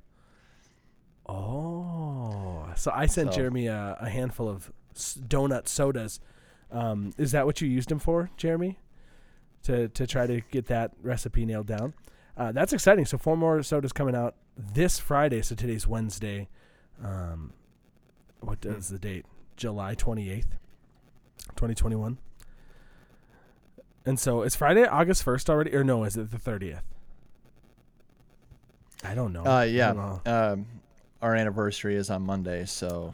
[SPEAKER 1] Oh, so I sent
[SPEAKER 2] So-
[SPEAKER 1] Jeremy a, a handful of donut sodas Um, is that what you used them for, Jeremy? To to try to get that recipe nailed down. Uh, that's exciting. So four more sodas coming out this Friday. So today's Wednesday. Um, what is the date? July twenty eighth, twenty twenty one. And so it's Friday, August first already, or no? Is it the thirtieth? I don't know.
[SPEAKER 2] Uh, yeah.
[SPEAKER 1] know.
[SPEAKER 2] Um, our anniversary is on Monday, so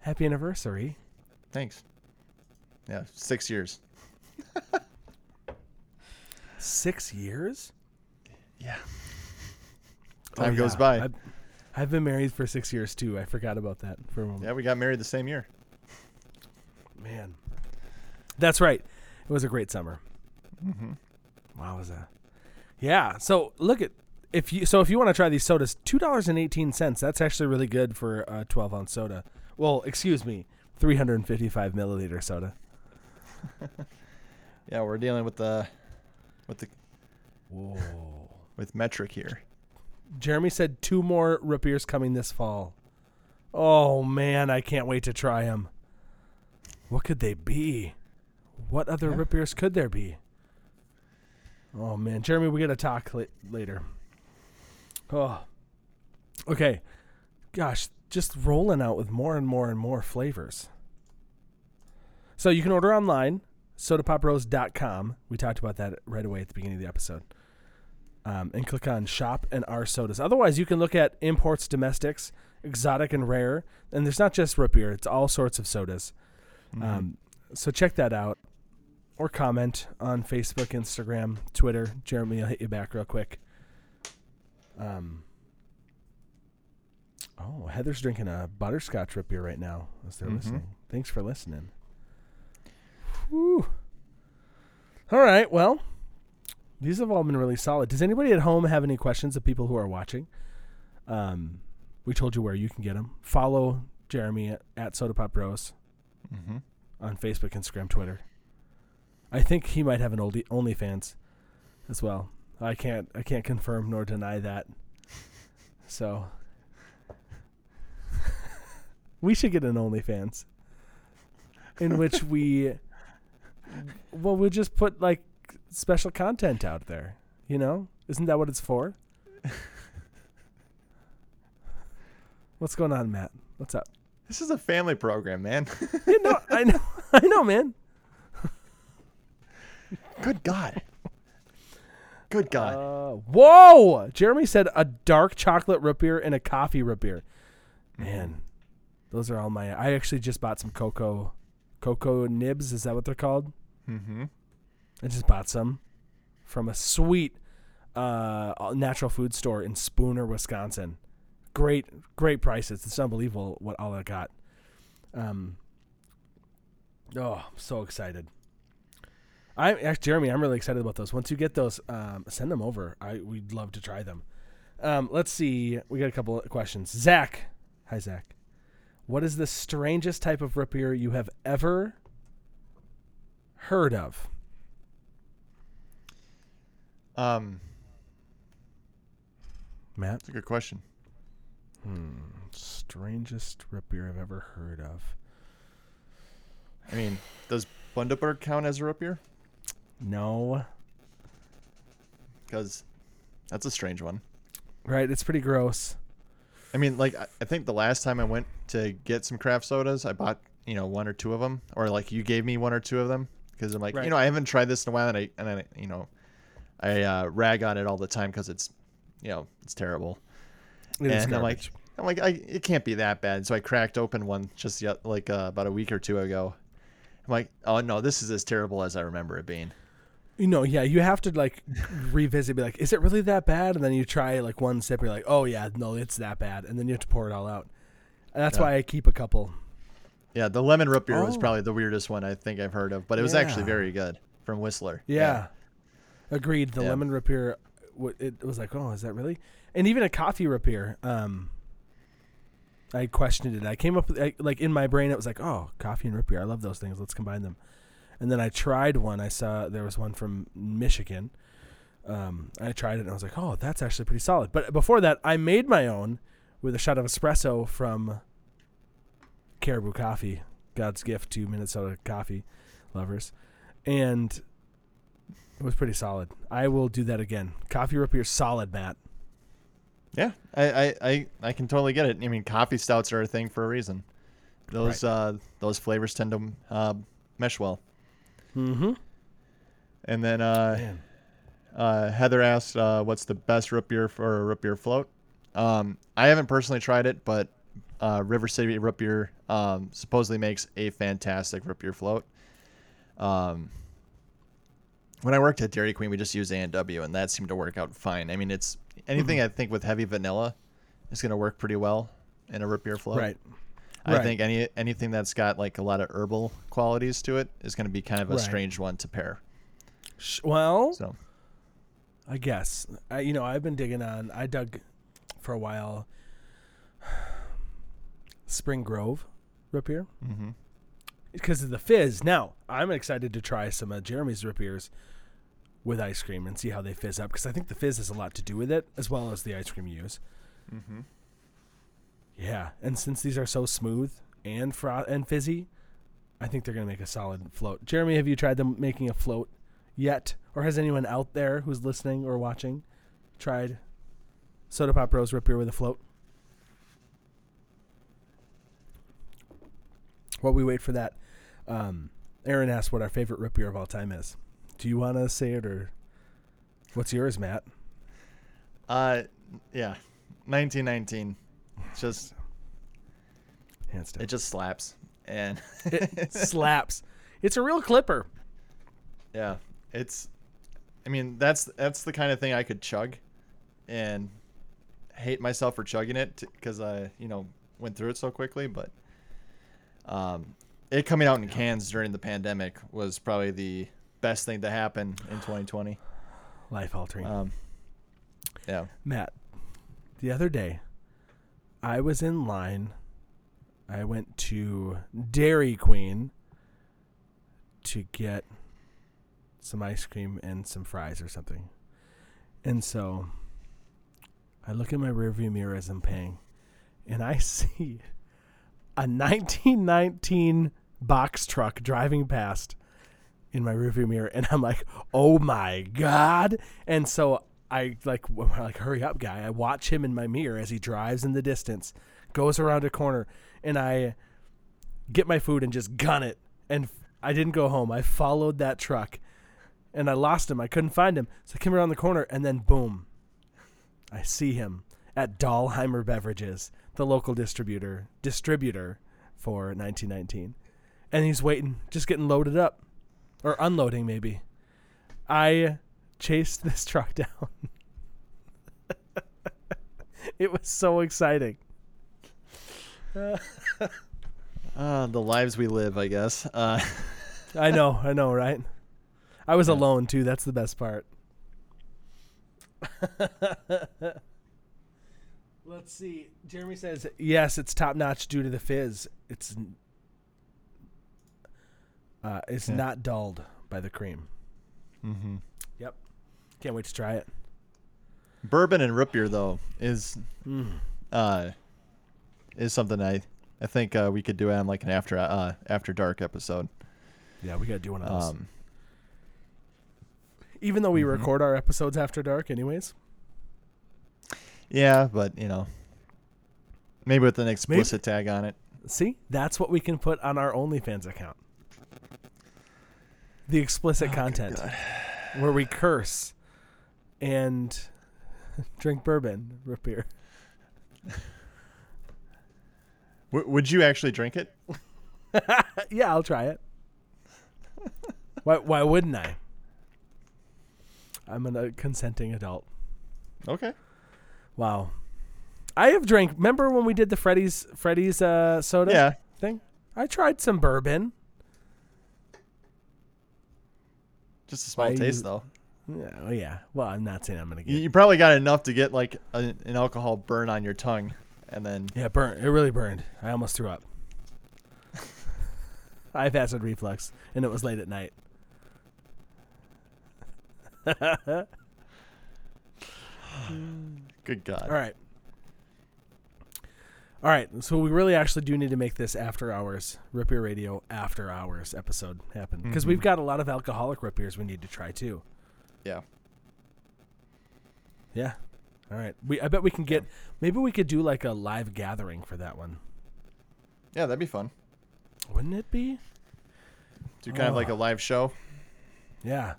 [SPEAKER 1] Happy anniversary.
[SPEAKER 2] thanks. Yeah, six years.
[SPEAKER 1] Six years.
[SPEAKER 2] Yeah.
[SPEAKER 1] Oh,
[SPEAKER 2] Time goes
[SPEAKER 1] yeah.
[SPEAKER 2] by.
[SPEAKER 1] I've, I've been married for six years too. I forgot about that for a moment.
[SPEAKER 2] Yeah, we got married the same year.
[SPEAKER 1] Man, that's right. It was a great summer.
[SPEAKER 2] Mm-hmm.
[SPEAKER 1] Wow, was that? Yeah. So look at if you so if you want to try these sodas, two dollars and eighteen cents. That's actually really good for a twelve ounce soda. Well, excuse me, three hundred and fifty five milliliter soda.
[SPEAKER 2] Yeah, we're dealing with the with the
[SPEAKER 1] Whoa.
[SPEAKER 2] with metric here.
[SPEAKER 1] Jeremy said two more root beers coming this fall. Oh man, I can't wait to try them. What could they be? What other
[SPEAKER 2] Yeah.
[SPEAKER 1] root beers could there be? Oh man, Jeremy, we gotta talk la- later. Oh, okay. Gosh, just rolling out with more and more and more flavors. So you can order online, sodapopbros.com. We talked about that right away at the beginning of the episode um, and click on shop and our sodas. Otherwise, you can look at imports, domestics, exotic and rare. And there's not just root beer; it's all sorts of sodas.
[SPEAKER 2] Mm-hmm.
[SPEAKER 1] Um, so check that out, or comment on Facebook, Instagram, Twitter. Jeremy, I'll hit you back real quick. Um. Oh, Heather's drinking a butterscotch root beer right now as they're
[SPEAKER 2] Mhm.
[SPEAKER 1] listening. Thanks for listening. Whew. All right. Well, these have all been really solid. Does anybody at home have any questions of people who are watching? Um, we told you where you can get them. Follow Jeremy at, at Soda Pop Bros
[SPEAKER 2] mm-hmm.
[SPEAKER 1] on Facebook, Instagram, Twitter. I think he might have an oldie OnlyFans as well. I can't I can't confirm nor deny that. So we should get an OnlyFans in which we well we'll just put like special content out there, you know? Isn't that what it's for? What's going on, Matt? What's up?
[SPEAKER 2] This is a family program, man.
[SPEAKER 1] You know, I know, I know, man.
[SPEAKER 2] Good God. Good God.
[SPEAKER 1] Uh, whoa! Jeremy said a dark chocolate root beer and a coffee root beer. Man, those are all my. I actually just bought some cocoa, cocoa nibs. Is that what they're called?
[SPEAKER 2] Mm-hmm.
[SPEAKER 1] I just bought some from a sweet uh, natural food store in Spooner, Wisconsin. Great, great prices. It's unbelievable what all I got. Um. Oh, I'm so excited. I actually, Jeremy, I'm really excited about those. Once you get those, um, send them over. I we'd love to try them. Um, let's see. We got a couple of questions. Zach, hi Zach. What is the strangest type of root beer you have ever heard of?
[SPEAKER 2] Um,
[SPEAKER 1] Matt?
[SPEAKER 2] that's a good question.
[SPEAKER 1] Hmm. Strangest root beer I've ever heard of.
[SPEAKER 2] I mean, does Bundaberg count as a root beer?
[SPEAKER 1] No.
[SPEAKER 2] Because that's a strange one.
[SPEAKER 1] Right? It's pretty gross.
[SPEAKER 2] I mean, like I I think the last time I went to get some craft sodas, I bought you know one or two of them, or like you gave me one or two of them because I'm like,
[SPEAKER 1] Right.
[SPEAKER 2] you know, I haven't tried this in a while, and I and I you know, I uh, rag on it all the time because it's, you know, it's terrible.
[SPEAKER 1] It
[SPEAKER 2] and I'm like. I'm like, I it can't be that bad. So I cracked open one just yet, like uh, about a week or two ago. I'm like, oh no, this is as terrible as I remember it being.
[SPEAKER 1] you know, yeah, you have to like revisit, be like, is it really that bad? And then you try like one sip, you're like, oh yeah, no, it's that bad, and then you have to pour it all out. And that's
[SPEAKER 2] Yeah.
[SPEAKER 1] why I keep a couple.
[SPEAKER 2] Yeah, the lemon root beer was
[SPEAKER 1] Oh.
[SPEAKER 2] probably the weirdest one I think I've heard of, but it was actually very good from Whistler.
[SPEAKER 1] Yeah, agreed. The
[SPEAKER 2] Yeah.
[SPEAKER 1] lemon root beer, it was like, oh, is that really? And even a coffee root beer. Um, I questioned it. I came up with I, like in my brain, it was like, oh, coffee and root beer. I love those things. Let's combine them. And then I tried one. I saw there was one from Michigan. Um, I tried it and I was like, oh, that's actually pretty solid. But before that, I made my own with a shot of espresso from Caribou Coffee God's gift to Minnesota coffee lovers, and it was pretty solid. I will do that again. Coffee root beer, solid, Matt.
[SPEAKER 2] Yeah, I, I, I, I can totally get it. I mean, coffee stouts are a thing for a reason. Those uh, those flavors tend to uh, mesh well.
[SPEAKER 1] Mm-hmm.
[SPEAKER 2] And then uh, uh, Heather asked, uh, "What's the best root beer for a root beer float?" Um, I haven't personally tried it, but uh, River City Root Beer um, supposedly makes a fantastic root beer float. Um, when I worked at Dairy Queen, we just used A and W, and that seemed to work out fine. I mean, it's anything I think with heavy vanilla is going to work pretty well in a root beer float.
[SPEAKER 1] Right.
[SPEAKER 2] I
[SPEAKER 1] Right.
[SPEAKER 2] think any anything that's got like a lot of herbal qualities to it is going to be kind of a
[SPEAKER 1] Right.
[SPEAKER 2] strange one to pair.
[SPEAKER 1] Well,
[SPEAKER 2] So
[SPEAKER 1] I guess I, you know I've been digging on. I dug for a while. Spring Grove root beer
[SPEAKER 2] hmm
[SPEAKER 1] because of the fizz. Now I'm excited to try some of Jeremy's root beers with ice cream and see how they fizz up because I think the fizz has a lot to do with it as well as the ice cream you use.
[SPEAKER 2] hmm
[SPEAKER 1] Yeah, and since these are so smooth and fro- and fizzy, I think they're gonna make a solid float. Jeremy, have you tried them making a float yet, or has anyone out there who's listening or watching tried Soda Pop Bros root beer with a float? While we wait for that, um, Aaron asked what our favorite root beer of all time is. Do you want to say it or what's yours, Matt?
[SPEAKER 2] Uh, yeah, 1919. It's just
[SPEAKER 1] Hands down.
[SPEAKER 2] it just slaps, and
[SPEAKER 1] It slaps. It's a real clipper.
[SPEAKER 2] yeah, it's. I mean, that's that's the kind of thing I could chug, and hate myself for chugging it because I you know went through it so quickly. But um, it coming out in cans during the pandemic was probably the best thing to happen in 2020.
[SPEAKER 1] Life altering.
[SPEAKER 2] Um, yeah.
[SPEAKER 1] Matt, the other day, I was in line. I went to Dairy Queen to get some ice cream and some fries or something. And so I look in my rearview mirror as I'm paying, and I see a 1919 box truck driving past in my rearview mirror, and I'm like, "Oh my god!" And so I like, w- like, hurry up, guy! I watch him in my mirror as he drives in the distance, goes around a corner, and I get my food and just gun it. And I didn't go home. I followed that truck, and I lost him. I couldn't find him, so I came around the corner, and then boom, I see him at Dahlheimer Beverages, the local distributor distributor for 1919, and he's waiting, just getting loaded up, or unloading maybe. I chased this truck down. it was so exciting.
[SPEAKER 2] Uh, the lives we live, I guess. Uh,
[SPEAKER 1] I know, I know, right? I was alone too. That's the best part. Let's see. Jeremy says yes, it's top notch due to the fizz. It's uh, it's
[SPEAKER 2] Yeah.
[SPEAKER 1] not dulled by the cream.
[SPEAKER 2] mm-hmm. Yep.
[SPEAKER 1] Can't wait to try it.
[SPEAKER 2] Bourbon and root beer, though, is
[SPEAKER 1] Mm.
[SPEAKER 2] uh, is something I I think uh, we could do on like an after uh, after dark episode.
[SPEAKER 1] Yeah, we gotta do one of those.
[SPEAKER 2] Um,
[SPEAKER 1] Even though we
[SPEAKER 2] mhm.
[SPEAKER 1] record our episodes after dark, anyways.
[SPEAKER 2] Yeah, but you know, maybe with an explicit tag on it.
[SPEAKER 1] See, that's what we can put on our OnlyFans account. The explicit oh, content, where we curse and drink bourbon, root beer.
[SPEAKER 2] W- would you actually drink it?
[SPEAKER 1] yeah, I'll try it. why? Why wouldn't I? I'm a consenting adult.
[SPEAKER 2] Okay.
[SPEAKER 1] Wow. I have drank. Remember when we did the Freddy's Freddy's uh, soda
[SPEAKER 2] Yeah.
[SPEAKER 1] thing? I tried some bourbon.
[SPEAKER 2] Just a small taste, though.
[SPEAKER 1] Oh yeah. Well, I'm not saying I'm gonna get.
[SPEAKER 2] you probably got enough to get like a, an alcohol burn on your tongue, and then
[SPEAKER 1] Yeah, it burned. It really burned. I almost threw up. I have acid reflux, and it was late at night.
[SPEAKER 2] good God.
[SPEAKER 1] All right. All right, so we really actually do need to make this after hours Root Beer Radio after hours episode happen because we've mm-hmm. got a lot of alcoholic root beers we need to try too.
[SPEAKER 2] Yeah.
[SPEAKER 1] Yeah. All right. We I bet we can get maybe we could do like a live gathering for that one.
[SPEAKER 2] Yeah, that'd be fun.
[SPEAKER 1] Wouldn't it be?
[SPEAKER 2] Do kind of like
[SPEAKER 1] Oh.
[SPEAKER 2] a live show.
[SPEAKER 1] Yeah.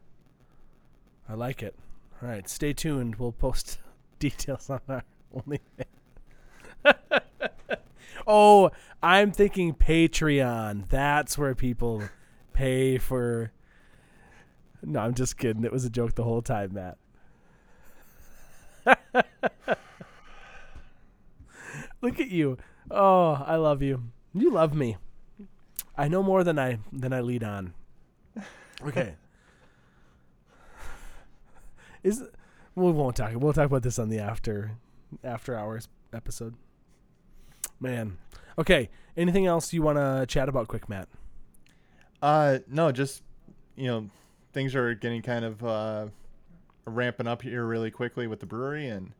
[SPEAKER 1] I like it. All right, stay tuned. We'll post details on our only. oh, I'm thinking Patreon. That's where people pay for. No, I'm just kidding. It was a joke the whole time, Matt. Look at you. Oh, I love you. You love me. I know more than I than I lead on. Okay. Is we won't talk. We'll talk about this on the after after hours episode. Man. Okay. Anything else you want to chat about, quick, Matt?
[SPEAKER 2] Uh, no, just you know, things are getting kind of uh, ramping up here really quickly with the brewery, and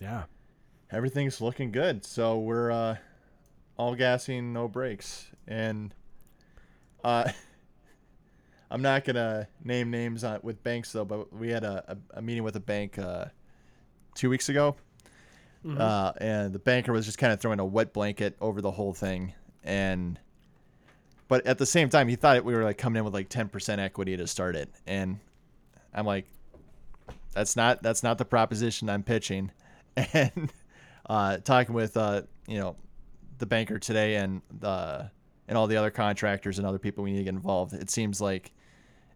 [SPEAKER 1] Yeah.
[SPEAKER 2] everything's looking good. So we're uh, all gassing, no brakes, and uh, I'm not gonna name names on, with banks though, but we had a, a, a meeting with a bank uh, two weeks ago,
[SPEAKER 1] Mm-hmm.
[SPEAKER 2] uh, and the banker was just kind of throwing a wet blanket over the whole thing, and but at the same time, he thought we were like coming in with like 10% equity to start it, and I'm like, that's not that's not the proposition I'm pitching, and uh, talking with uh, you know the banker today and the and all the other contractors and other people we need to get involved. It seems like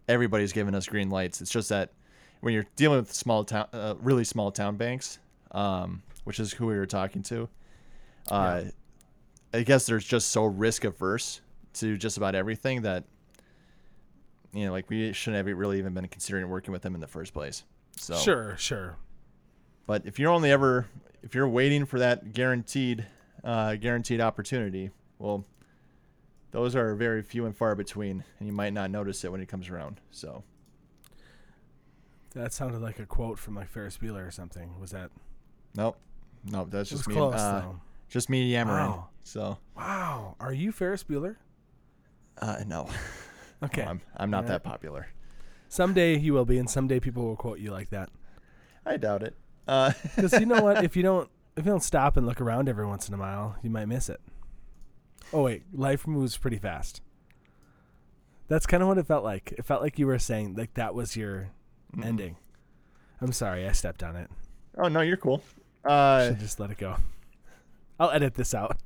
[SPEAKER 2] everybody's giving us green lights. It's just that when you're dealing with small town, uh, really small town banks, um, which is who we were talking to, uh, I guess they're just so risk averse to just about everything that you know, like we shouldn't have really even been considering working with them in the first place. So
[SPEAKER 1] Sure, sure.
[SPEAKER 2] but if you're only ever if you're waiting for that guaranteed uh, guaranteed opportunity, well, those are very few and far between, and you might not notice it when it comes around. So
[SPEAKER 1] That sounded like a quote from like Ferris Bueller or something. Was that?
[SPEAKER 2] nope, nope, that's just me.
[SPEAKER 1] close
[SPEAKER 2] uh, just me yammering.
[SPEAKER 1] Wow.
[SPEAKER 2] So
[SPEAKER 1] Wow. Are you Ferris Bueller?
[SPEAKER 2] uh, no,
[SPEAKER 1] Okay.
[SPEAKER 2] No, I'm I'm not that popular.
[SPEAKER 1] someday you will be, and someday people will quote you like that.
[SPEAKER 2] I doubt it. Uh,
[SPEAKER 1] Because you know what? If you don't, if you don't stop and look around every once in a while, you might miss it. Oh wait, life moves pretty fast. That's kind of what it felt like. It felt like you were saying like that was your
[SPEAKER 2] Mm-mm.
[SPEAKER 1] ending. I'm sorry, I stepped on it.
[SPEAKER 2] oh no, you're cool. Uh,
[SPEAKER 1] Should just let it go. I'll edit this out.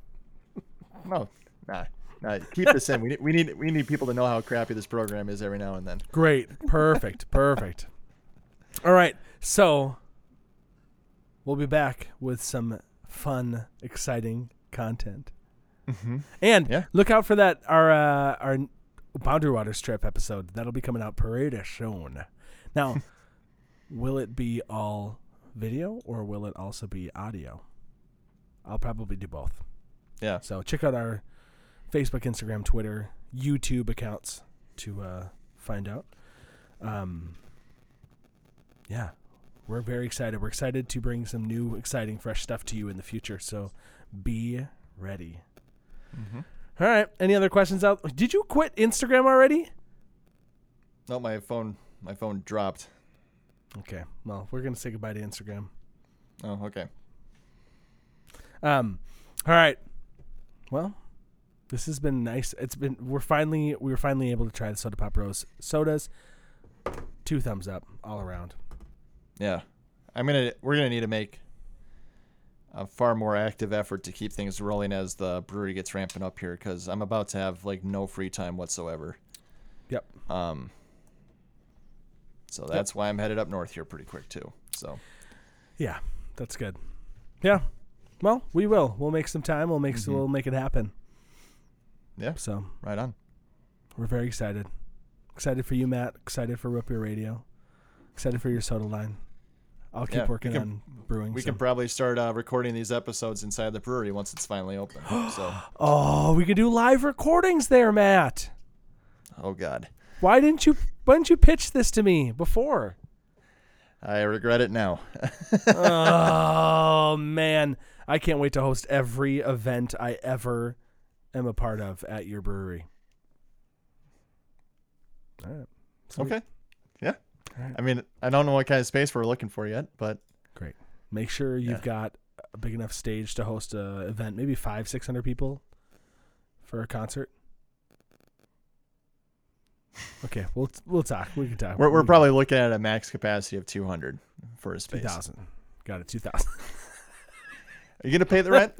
[SPEAKER 2] no, nah, nah. Keep this in. We need, we need we need people to know how crappy this program is every now and then.
[SPEAKER 1] Great. Perfect. Perfect. All right. So we'll be back with some fun, exciting content.
[SPEAKER 2] Mm-hmm.
[SPEAKER 1] And
[SPEAKER 2] Yeah.
[SPEAKER 1] look out for that our uh, our Boundary Waters trip episode. That'll be coming out pretty soon. Now, will it be all video or will it also be audio? I'll probably do both.
[SPEAKER 2] Yeah.
[SPEAKER 1] So check out our Facebook, Instagram, Twitter, YouTube accounts to uh, find out. Um, yeah, we're very excited. We're excited to bring some new, exciting, fresh stuff to you in the future. So be ready.
[SPEAKER 2] Mm-hmm.
[SPEAKER 1] All right. Any other questions out? Did you quit Instagram already?
[SPEAKER 2] No, my phone my phone dropped.
[SPEAKER 1] Okay. Well, we're gonna say goodbye to Instagram.
[SPEAKER 2] Oh, okay.
[SPEAKER 1] Um. All right. Well, this has been nice. It's been. We're finally. We were finally able to try the Soda Pop Bros sodas. Two thumbs up all around.
[SPEAKER 2] Yeah, I'm gonna. We're gonna need to make a far more active effort to keep things rolling as the brewery gets ramping up here, because I'm about to have like no free time whatsoever.
[SPEAKER 1] Yep.
[SPEAKER 2] Um. So that's why I'm headed up north here pretty quick too. So
[SPEAKER 1] Yeah, that's good. Yeah. Well, we will. We'll make some time. We'll make.
[SPEAKER 2] Mhm.
[SPEAKER 1] We'll make it happen.
[SPEAKER 2] Yeah.
[SPEAKER 1] So
[SPEAKER 2] right on.
[SPEAKER 1] we're very excited. Excited for you, Matt. Excited for Root Beer Radio. Excited for your soda line. I'll keep
[SPEAKER 2] Yeah,
[SPEAKER 1] working
[SPEAKER 2] can-
[SPEAKER 1] on brewing.
[SPEAKER 2] We
[SPEAKER 1] some.
[SPEAKER 2] can probably start uh, recording these episodes inside the brewery once it's finally open. so,
[SPEAKER 1] oh, we could do live recordings there, Matt.
[SPEAKER 2] oh god,
[SPEAKER 1] Why didn't you? Why didn't you pitch this to me before?
[SPEAKER 2] I regret it now.
[SPEAKER 1] oh man, I can't wait to host every event I ever am a part of at your brewery. All right. Sweet.
[SPEAKER 2] Okay.
[SPEAKER 1] Right.
[SPEAKER 2] I mean, I don't know what kind of space we're looking for yet, but great.
[SPEAKER 1] Make sure you've
[SPEAKER 2] Yeah.
[SPEAKER 1] got a big enough stage to host a event, maybe five, six hundred people for a concert. Okay, we'll we'll talk. We can talk.
[SPEAKER 2] we're, we're
[SPEAKER 1] We-
[SPEAKER 2] probably looking at a max capacity of 200 for a space.
[SPEAKER 1] thousand. Got it. Two thousand.
[SPEAKER 2] Are you gonna pay the rent?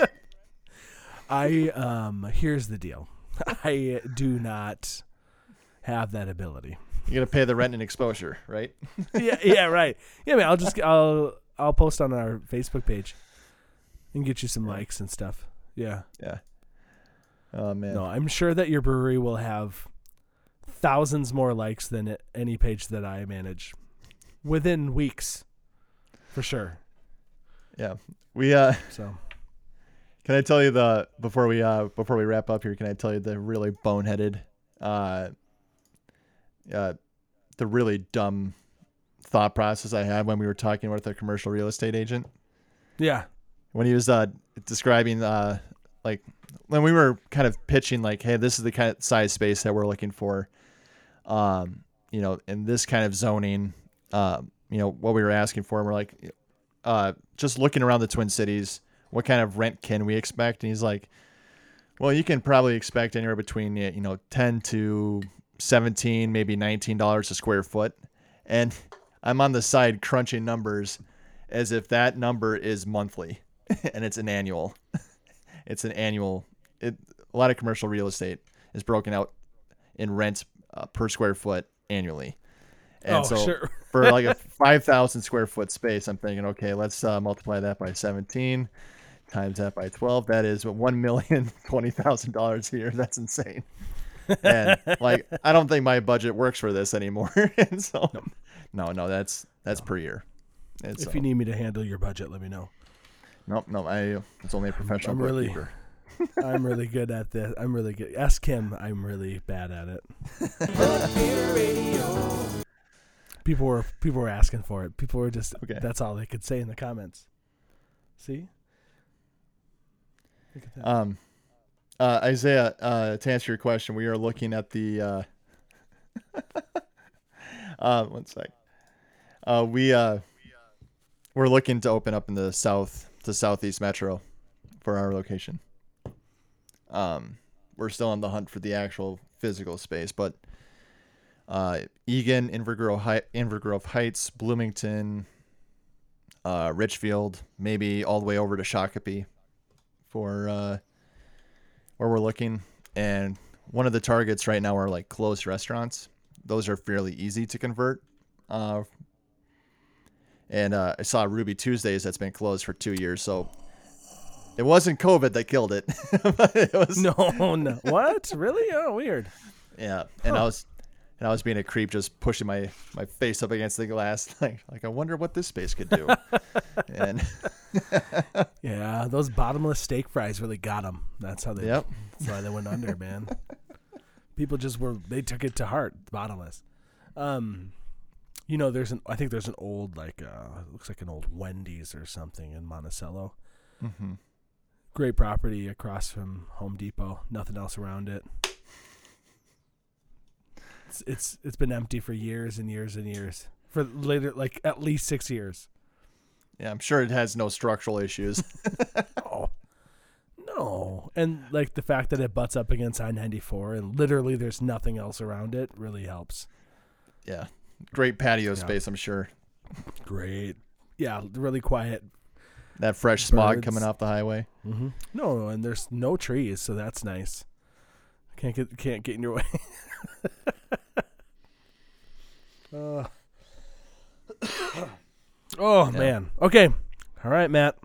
[SPEAKER 1] I um. Here's the deal. I do not have that ability.
[SPEAKER 2] You're gonna pay the rent and exposure, right?
[SPEAKER 1] yeah, yeah, right. Yeah, man. I'll just I'll I'll post on our Facebook page and get you some likes and stuff. Yeah.
[SPEAKER 2] Yeah. Oh man.
[SPEAKER 1] No, I'm sure that your brewery will have thousands more likes than any page that I manage within weeks, for sure.
[SPEAKER 2] Yeah. We uh
[SPEAKER 1] So
[SPEAKER 2] can I tell you the before we uh before we wrap up here, can I tell you the really boneheaded uh uh the really dumb thought process I had when we were talking with a commercial real estate agent?
[SPEAKER 1] yeah,
[SPEAKER 2] when he was uh, describing uh, like when we were kind of pitching like hey this is the kind of size space that we're looking for um you know in this kind of zoning um you know what we were asking for and we're like uh just looking around the twin cities what kind of rent can we expect and he's like well you can probably expect anywhere between you know 10 to 17 maybe 19 dollars a square foot and i'm on the side crunching numbers as if that number is monthly and it's an annual. it's an annual. It a lot of commercial real estate is broken out in rent uh, per square foot annually. And
[SPEAKER 1] oh
[SPEAKER 2] so
[SPEAKER 1] sure.
[SPEAKER 2] for like a 5,000 square foot space, I'm thinking, okay, let's uh, multiply that by 17 times that by 12. That is one million twenty thousand dollars a year. That's insane. And like, I don't think my budget works for this anymore. and so, no, no, that's that's per year. And so-
[SPEAKER 1] If you need me to handle your budget, let me know.
[SPEAKER 2] Nope, no, I it's only a professional
[SPEAKER 1] I'm really- I'm really good at this. I'm really good. Ask him. I'm really bad at it. people were people were asking for it. People were just
[SPEAKER 2] Okay.
[SPEAKER 1] that's all they could say in the comments. See? Look at that.
[SPEAKER 2] Um, uh, Isaiah, uh, to answer your question, we are looking at the. Uh, uh, one sec. Uh, we uh, we're looking to open up in the south, the southeast metro, for our location. Um, we're still on the hunt for the actual physical space, but Eagan, Invergrove, Hei- Inver Grove Heights, Bloomington, Richfield, maybe all the way over to Shakopee for where we're looking. And one of the targets right now are like closed restaurants. Those are fairly easy to convert. Uh, and uh, I saw Ruby Tuesdays that's been closed for two years. So it wasn't COVID that killed it. but it was
[SPEAKER 1] no, no. What? Really? Oh, weird.
[SPEAKER 2] yeah. And I was and I was being a creep, just pushing my, my face up against the glass, like like I wonder what this space could do. and
[SPEAKER 1] Yeah, those bottomless steak fries really got them. That's how they.
[SPEAKER 2] yep,
[SPEAKER 1] That's why they went under, man. People just were they took it to heart, bottomless. Um you know, there's an I think there's an old like uh looks like an old Wendy's or something in Monticello.
[SPEAKER 2] hmm
[SPEAKER 1] Great property across from Home Depot. Nothing else around it. It's it's, it's been empty for years and years and years. For later like at least 6 years.
[SPEAKER 2] yeah, I'm sure it has no structural issues.
[SPEAKER 1] Oh. No. And like the fact that it butts up against I-94 and literally there's nothing else around it really helps.
[SPEAKER 2] yeah, great patio
[SPEAKER 1] Yeah.
[SPEAKER 2] space, I'm sure.
[SPEAKER 1] Great. Yeah, really quiet.
[SPEAKER 2] That fresh smog
[SPEAKER 1] Birds.
[SPEAKER 2] coming off the highway.
[SPEAKER 1] Mm-hmm. No, and there's no trees, so that's nice. Can't get can't get in your way. uh, oh
[SPEAKER 2] Yeah.
[SPEAKER 1] man. Okay. All right, Matt.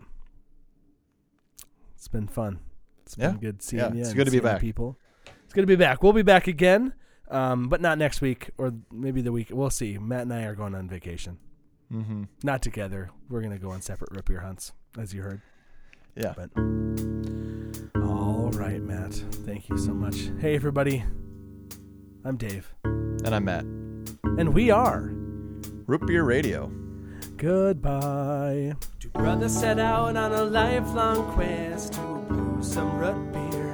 [SPEAKER 1] It's been fun. It's been
[SPEAKER 2] Yeah.
[SPEAKER 1] good seeing
[SPEAKER 2] Yeah,
[SPEAKER 1] you.
[SPEAKER 2] it's good to be back.
[SPEAKER 1] People. It's good to be back. We'll be back again, um, but not next week or maybe the week. We'll see. Matt and I are going on vacation.
[SPEAKER 2] Mm-hmm.
[SPEAKER 1] Not together. We're gonna go on separate rip ear hunts, as you heard.
[SPEAKER 2] Yeah.
[SPEAKER 1] But right, Matt. Thank you so much. Hey, everybody. I'm Dave,
[SPEAKER 2] And I'm Matt.
[SPEAKER 1] and we are
[SPEAKER 2] Root Beer Radio.
[SPEAKER 1] Goodbye. Two brothers set out on a lifelong quest to brew some root beer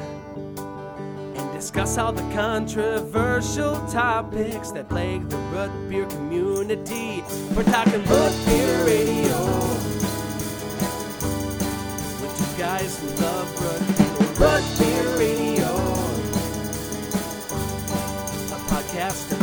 [SPEAKER 1] and discuss all the controversial topics that plague the root beer community. We're talking root beer radio with two guys who love root last